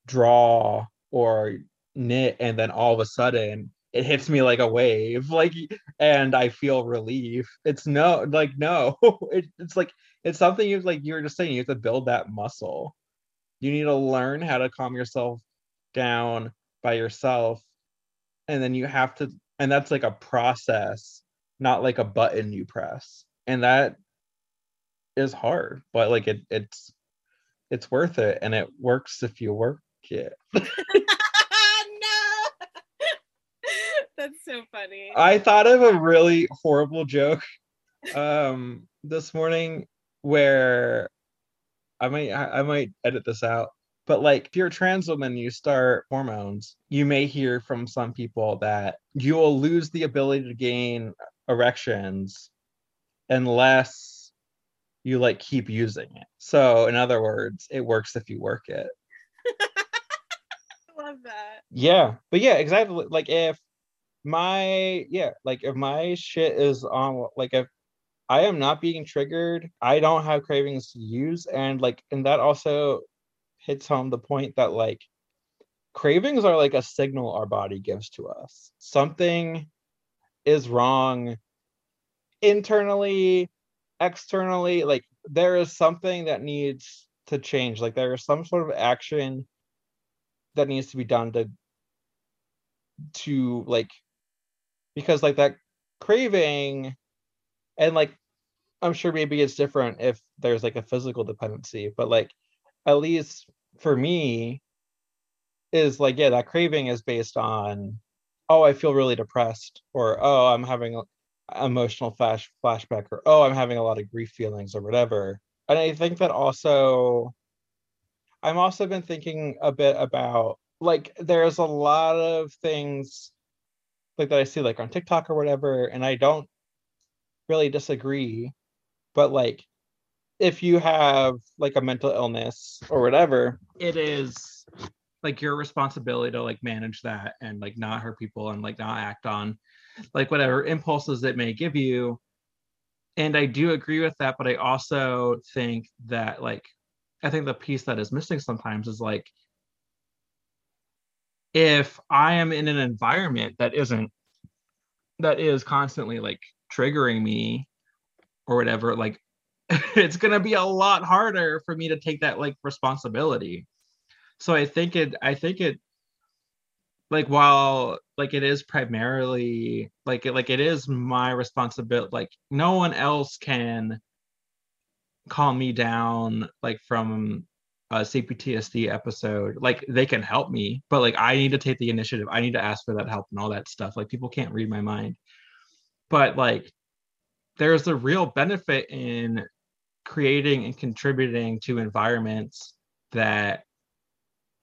draw or knit and then all of a sudden it hits me like a wave like and i feel relief. It's no like no it, it's like it's something you like you were just saying you have to build that muscle. You need to learn how to calm yourself down by yourself and then you have to and that's like a process not like a button you press. And that is hard but like it it's it's worth it and it works if you work it. No! That's so funny. I thought of a really horrible joke um this morning where i might i might edit this out but like if you're a trans woman you start hormones you may hear from some people that you will lose the ability to gain erections unless you like keep using it. So in other words it works if you work it. I love that. Yeah but yeah exactly like if my yeah like if my shit is on like if i am not being triggered i don't have cravings to use and like and that also hits home the point that like cravings are like a signal our body gives to us. Something is wrong internally externally like there is something that needs to change. Like there is some sort of action that needs to be done to to like because like that craving and like i'm sure maybe it's different if there's like a physical dependency but like at least for me is like yeah that craving is based on oh i feel really depressed or oh i'm having emotional flash flashback or oh i'm having a lot of grief feelings or whatever. And i think that also i'm also been thinking a bit about like there's a lot of things like that i see like on tiktok or whatever and i don't really disagree but like if you have like a mental illness or whatever it is like your responsibility to like manage that and like not hurt people and like not act on like whatever impulses it may give you. And i do agree with that but i also think that like i think the piece that is missing sometimes is like if i am in an environment that isn't that is constantly like triggering me or whatever like it's going to be a lot harder for me to take that like responsibility. So i think it i think it like while like it is primarily like like it is my responsibility like no one else can calm me down like from a cptsd episode. Like they can help me but like i need to take the initiative. I need to ask for that help and all that stuff. Like people can't read my mind. But like there's a real benefit in creating and contributing to environments that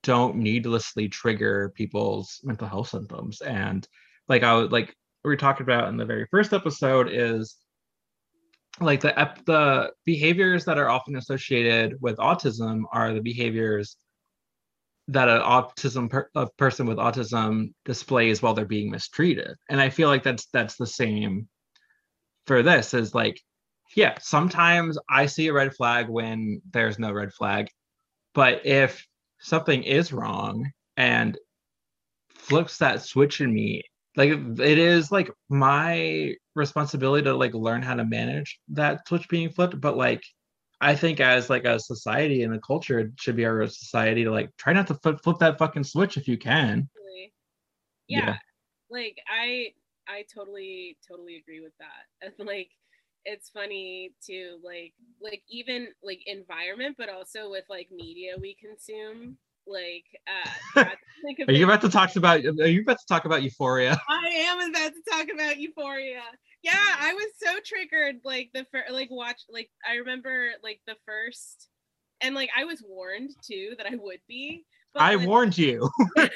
don't needlessly trigger people's mental health symptoms. And like i would like we talked about in the very first episode is like the the behaviors that are often associated with autism are the behaviors that an autism per- a person with autism displays while they're being mistreated. And i feel like that's that's the same for this is like yeah sometimes i see a red flag when there's no red flag but if something is wrong and flips that switch in me. Like it is like my responsibility to like learn how to manage that switch being flipped but like i think as like a society and a culture it should be our society to like try not to flip, flip that fucking switch if you can. Yeah, Yeah. like i i totally totally agree with that. And like it's funny to like like even like environment but also with like media we consume like uh Are you about to talk about? Are you about to talk about Euphoria? I am about to talk about Euphoria. Yeah, I was so triggered. Like the first, like watch, like I remember like the first, and like I was warned too that I would be. I like, warned you. yeah,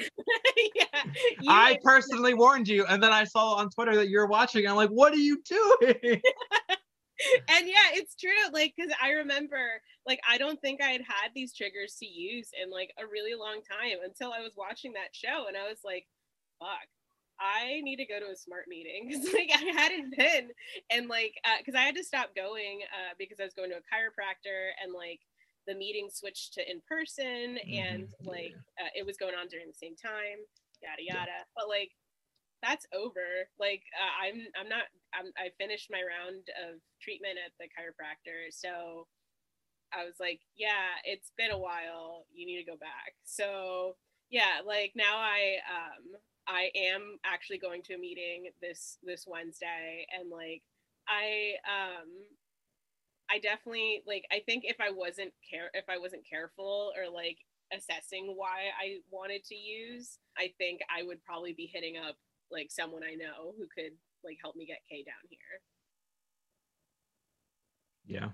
you I personally warned you, and then I saw on Twitter that you're watching. I'm like, what are you doing? and yeah, it's true. Like, because I remember, like, I don't think I had had these triggers to use in like a really long time until I was watching that show, and I was like, fuck. I need to go to a smart meeting because like I hadn't been and like because I had to stop going uh, because I was going to a chiropractor and like the meeting switched to in person and Mhm, like yeah. uh, it was going on during the same time yada Yeah. yada. But like that's over. Like uh, i'm i'm not I'm, i finished my round of treatment at the chiropractor so i was like yeah it's been a while. You need to go back. So yeah like now i um i am actually going to a meeting this this wednesday and like i um i definitely like i think if i wasn't care if i wasn't careful or like assessing why i wanted to use i think i would probably be hitting up like someone i know who could like help me get k down here Yeah.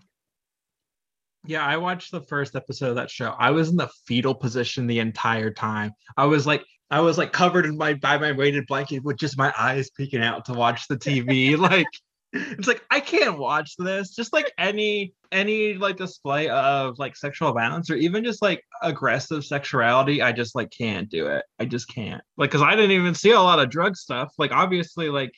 Yeah, I watched the first episode of that show. I was in the fetal position the entire time. I was like, I was like covered in my by my weighted blanket with just my eyes peeking out to watch the TV. like, it's like I can't watch this. Just like any any like display of like sexual violence or even just like aggressive sexuality, I just like can't do it. I just can't. Like, cause I didn't even see a lot of drug stuff. Like, obviously, like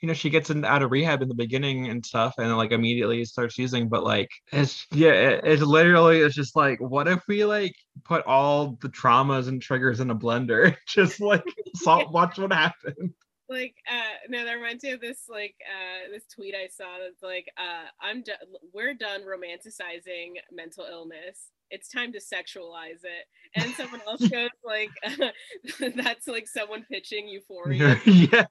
you know she gets in, out of rehab in the beginning and stuff and like immediately starts using but like it's yeah it, it literally is just like what if we like put all the traumas and triggers in a blender just like salt watch what happens like uh no that reminds me of this like uh this tweet i saw that's like uh i'm done we're done romanticizing mental illness. It's time to sexualize it. And someone else goes like that's like someone pitching euphoria. Yes.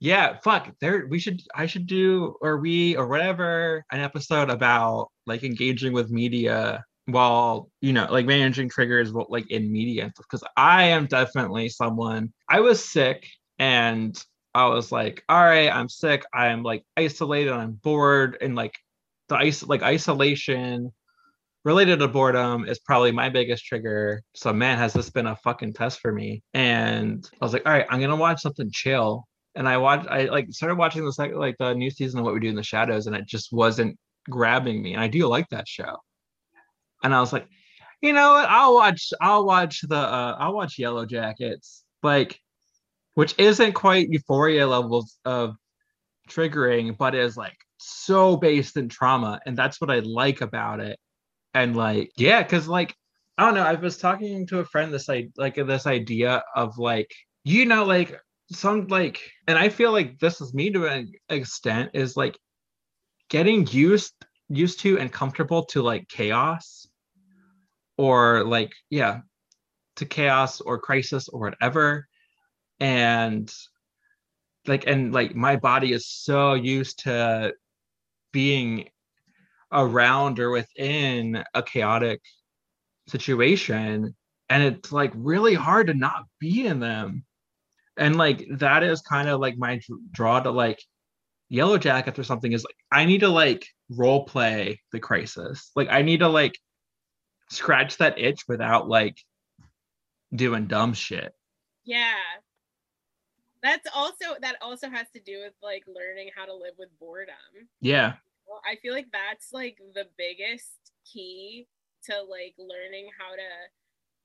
Yeah fuck there we should i should do or we or whatever an episode about like engaging with media while you know like managing triggers like in media because i am definitely someone i was sick and i was like all right i'm sick. I'm like isolated. I'm bored. And like the ice like isolation related to boredom is probably my biggest trigger. So man has this been a fucking test for me. And i was like all right i'm gonna watch something chill. And i watched i like started watching the second like the new season of what we do in the shadows and it just wasn't grabbing me. And i do like that show and I was like, you know what? I'll watch. I'll watch the. Uh, I'll watch Yellow Jackets, like, which isn't quite Euphoria levels of triggering, but is like so based in trauma, and that's what I like about it. And like, yeah, because like, I don't know. I was talking to a friend this like like this idea of like, you know, like some like, and I feel like this is me to an extent is like getting used used to and comfortable to like chaos or like yeah to chaos or crisis or whatever. And like and like my body is so used to being around or within a chaotic situation and it's like really hard to not be in them. And like that is kind of like my draw to like yellow jackets or something is like i need to like role play the crisis. Like i need to like scratch that itch without like doing dumb shit. Yeah. That's also that also has to do with like learning how to live with boredom. Yeah. Well, i feel like that's like the biggest key to like learning how to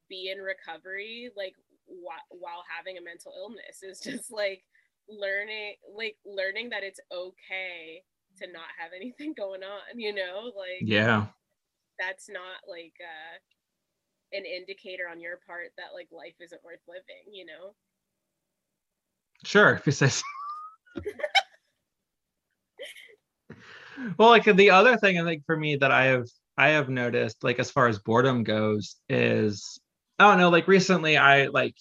be in recovery like wh- while having a mental illness is just like learning like learning that it's okay to not have anything going on you know? Like yeah that's not like uh an indicator on your part that like life isn't worth living you know sure if you say so. well like the other thing i think for me that i have i have noticed like as far as boredom goes is i don't know like recently i like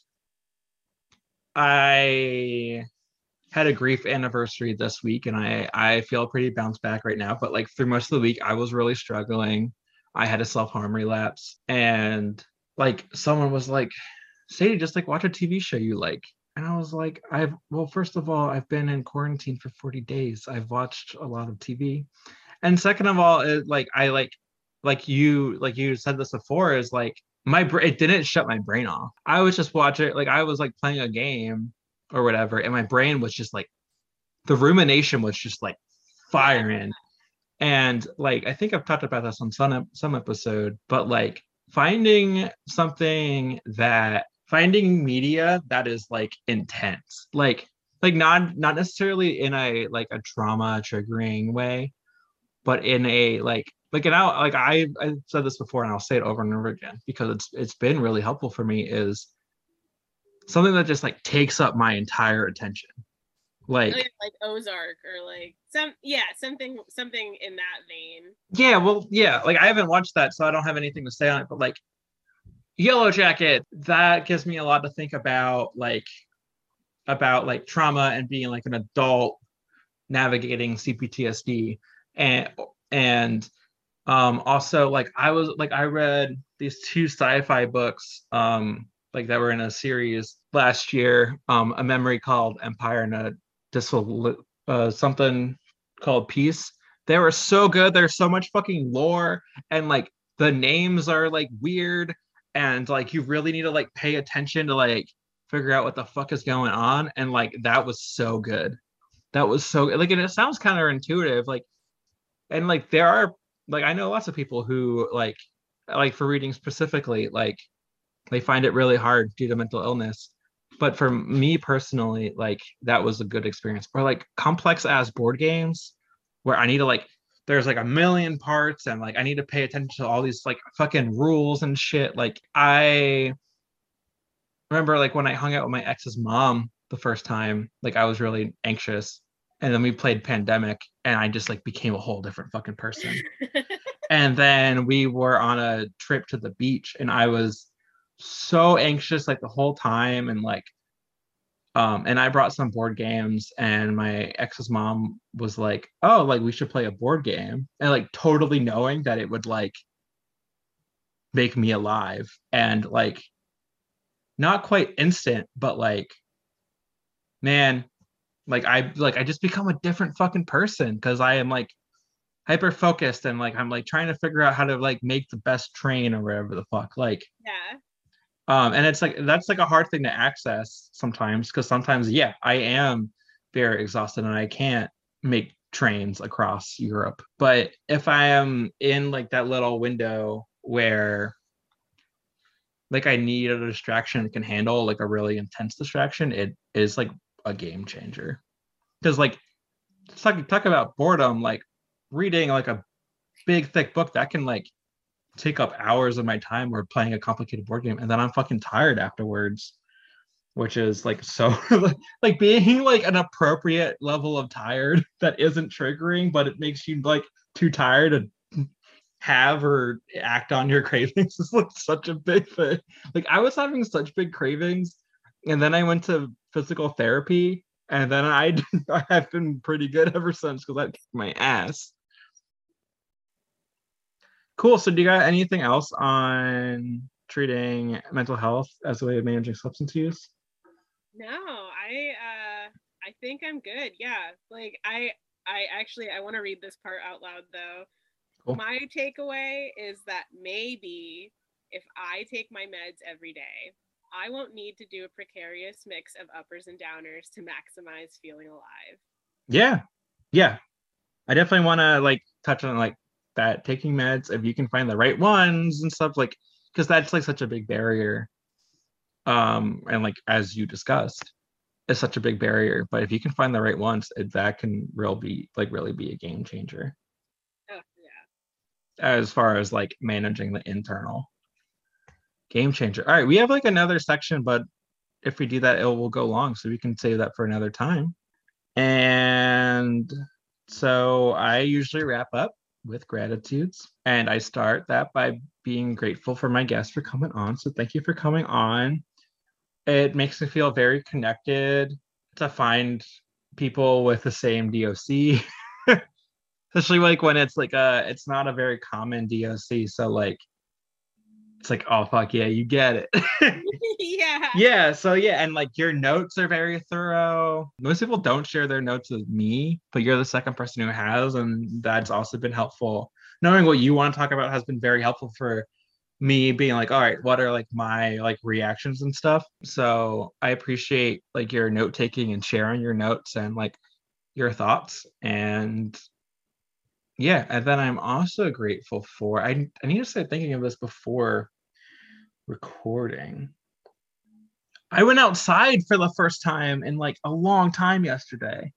I had a grief anniversary this week and I I feel pretty bounced back right now, but like through most of the week I was really struggling. I had a self-harm relapse and like someone was like, Sadie, just like watch a TV show you like. And I was like, I've well, first of all, I've been in quarantine for 40 days. I've watched a lot of TV. And second of all, it, like I like like you like you said this before is like my brain it didn't shut my brain off. I was just watching like I was like playing a game or whatever, and my brain was just like the rumination was just like firing. And like I think I've talked about this on some some episode, but like finding something that finding media that is like intense, like like not not necessarily in a like a trauma triggering way, but in a like like and I like I I said this before and I'll say it over and over again because it's it's been really helpful for me is something that just like takes up my entire attention. Like like Ozark or like some yeah, something something in that vein. Yeah, well, yeah, like I haven't watched that, so I don't have anything to say on it, but like Yellow Jacket, that gives me a lot to think about, like about like trauma and being like an adult navigating CPTSD and and um also like i was like i read these two sci-fi books um like that were in a series last year um a memory called empire and a dissol uh something called peace. They were so good. There's so much fucking lore and like the names are like weird and like you really need to like pay attention to like figure out what the fuck is going on and like that was so good. That was so like and it sounds counterintuitive like and like there are like I know lots of people who like like for reading specifically like they find it really hard due to mental illness but for me personally like that was a good experience. Or like complex as board games where i need to like there's like a million parts and like i need to pay attention to all these like fucking rules and shit. Like i remember like when i hung out with my ex's mom the first time like i was really anxious. And then we played pandemic and i just like became a whole different fucking person. And then we were on a trip to the beach and i was so anxious like the whole time and like um and i brought some board games and my ex's mom was like oh like we should play a board game and like totally knowing that it would like make me alive and like not quite instant but like man like I like I just become a different fucking person because I am like hyper focused and like I'm like trying to figure out how to like make the best train or whatever the fuck. Like yeah. Um, and it's like that's like a hard thing to access sometimes because sometimes, yeah, I am very exhausted and I can't make trains across Europe. But if I am in like that little window where like I need a distraction can handle like a really intense distraction, it is like a game changer. Because like talk talk about boredom, like reading like a big thick book that can like take up hours of my time or playing a complicated board game and then I'm fucking tired afterwards which is like so like being like an appropriate level of tired that isn't triggering but it makes you like too tired to have or act on your cravings is like such a big thing like I was having such big cravings and then I went to physical therapy, and then I I have been pretty good ever since because that kicked my ass. Cool. So, do you got anything else on treating mental health as a way of managing substance use? No, I uh I think I'm good. Yeah. Like I I actually I want to read this part out loud though. Cool. My takeaway is that maybe if I take my meds every day, I won't need to do a precarious mix of uppers and downers to maximize feeling alive. Yeah. Yeah. I definitely want to like touch on like that taking meds if you can find the right ones and stuff like because that's like such a big barrier. Um and like as you discussed, it's such a big barrier, but if you can find the right ones, it, that can real be like really be a game changer. Oh, yeah. As far as like managing the internal Game changer. All right, we have like another section, but if we do that, it will go long, so we can save that for another time. And so I usually wrap up with gratitudes, and I start that by being grateful for my guests for coming on. So thank you for coming on. it makes me feel very connected to find people with the same DOC. Especially like when it's like a it's not a very common DOC. So like it's like, oh fuck yeah, you get it. yeah. yeah. So yeah, and like your notes are very thorough. Most people don't share their notes with me, but you're the second person who has, and that's also been helpful. Knowing what you want to talk about has been very helpful for me being like, all right, what are like my like reactions and stuff. So I appreciate like your note taking and sharing your notes and like your thoughts. And yeah, and then I'm also grateful for I I need to start thinking of this before recording. I went outside for the first time in like a long time yesterday.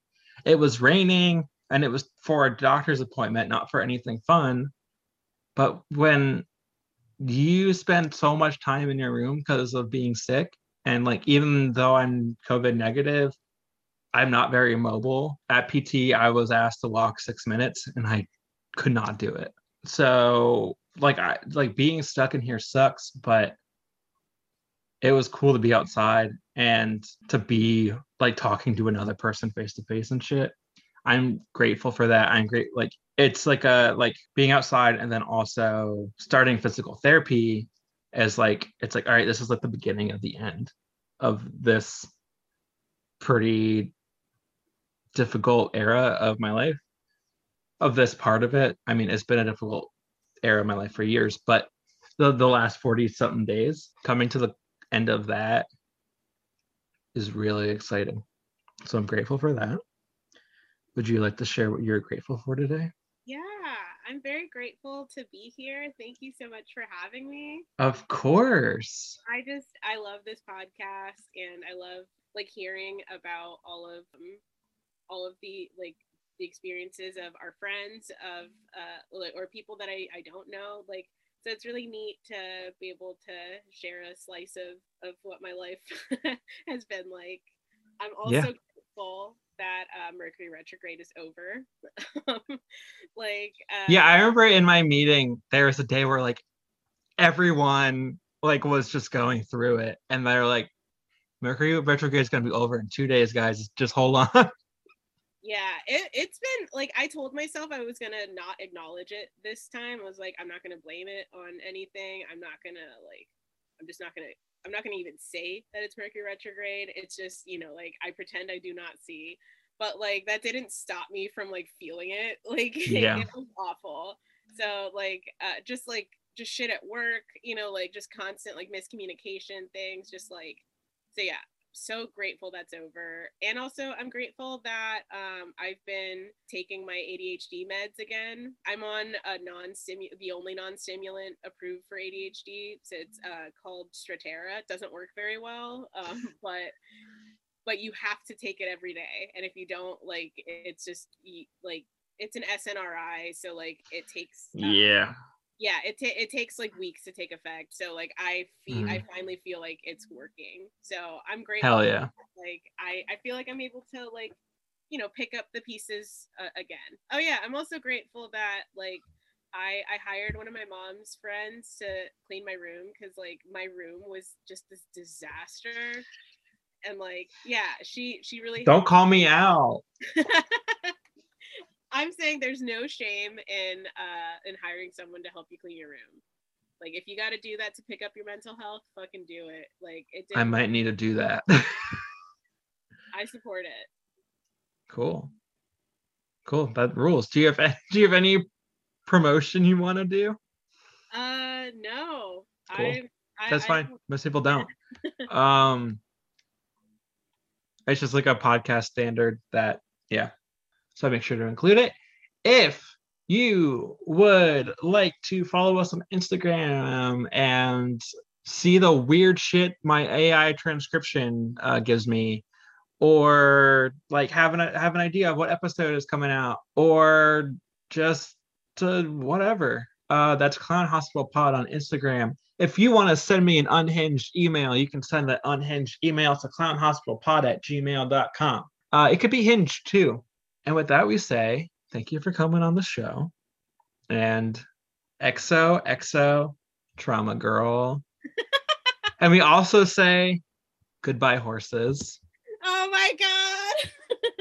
It was raining and it was for a doctor's appointment, not for anything fun. But when you spend so much time in your room because of being sick and like even though i'm covid negative i'm not very mobile at pt i was asked to walk six minutes and i could not do it so like i like being stuck in here sucks but it was cool to be outside and to be like talking to another person face to face and shit. I'm grateful for that. I'm great like it's like a like being outside and then also starting physical therapy as like it's like all right this is like the beginning of the end of this pretty difficult era of my life. Of this part of it i mean it's been a difficult era of my life for years but the, the last 40 something days coming to the end of that is really exciting so i'm grateful for that would you like to share what you're grateful for today yeah, I'm very grateful to be here. Thank you so much for having me. Of course. I just I love this podcast and I love like hearing about all of um, all of the like the experiences of our friends of uh or people that I I don't know like so it's really neat to be able to share a slice of of what my life has been like. I'm also yeah. grateful that uh, Mercury retrograde is over. like, uh, yeah, I remember in my meeting there was a day where like everyone like was just going through it, and they're like, Mercury retrograde is gonna be over in two days, guys. Just hold on. yeah, it, it's been like I told myself I was gonna not acknowledge it this time. I was like, I'm not gonna blame it on anything. I'm not gonna like, I'm just not gonna I'm not to even say that it's Mercury retrograde. It's just, you know, like I pretend I do not see. But like that didn't stop me from like feeling it. Like yeah. it was awful. So like uh, just like just shit at work, you know, like just constant like miscommunication things, just like so yeah, so grateful that's over. And also, I'm grateful that um, I've been taking my ADHD meds again. I'm on a non the only non stimulant approved for ADHD. So it's uh, called Strattera. It doesn't work very well, um, but but you have to take it every day. And if you don't, like, it's just like it's an SNRI, so like it takes um, yeah yeah it, ta- it takes like weeks to take effect so like i feel mm. i finally feel like it's working so i'm grateful hell yeah. like i i feel like i'm able to like you know pick up the pieces uh, again. Oh yeah i'm also grateful that like i i hired one of my mom's friends to clean my room because like my room was just this disaster and like yeah she she really don't call me. out I'm saying there's no shame in uh in hiring someone to help you clean your room. Like if you got to do that to pick up your mental health, fucking do it. Like it. I might need to do that. I support it. Cool. Cool. That rules. Do you have do you have any promotion you want to do? Uh, no. Cool. I, I, That's fine. Most people don't. um, it's just like a podcast standard that yeah so make sure to include it. If you would like to follow us on Instagram and see the weird shit my AI transcription uh, gives me, or like have an have an idea of what episode is coming out, or just to whatever. Uh, that's Clown Hospital Pod on Instagram. If you want to send me an unhinged email, you can send that unhinged email to clownhospitalpod at gmail.com. Uh, it could be hinged too. And with that, we say thank you for coming on the show. And exo, exo, trauma girl. and we also say Goodbye horses. Oh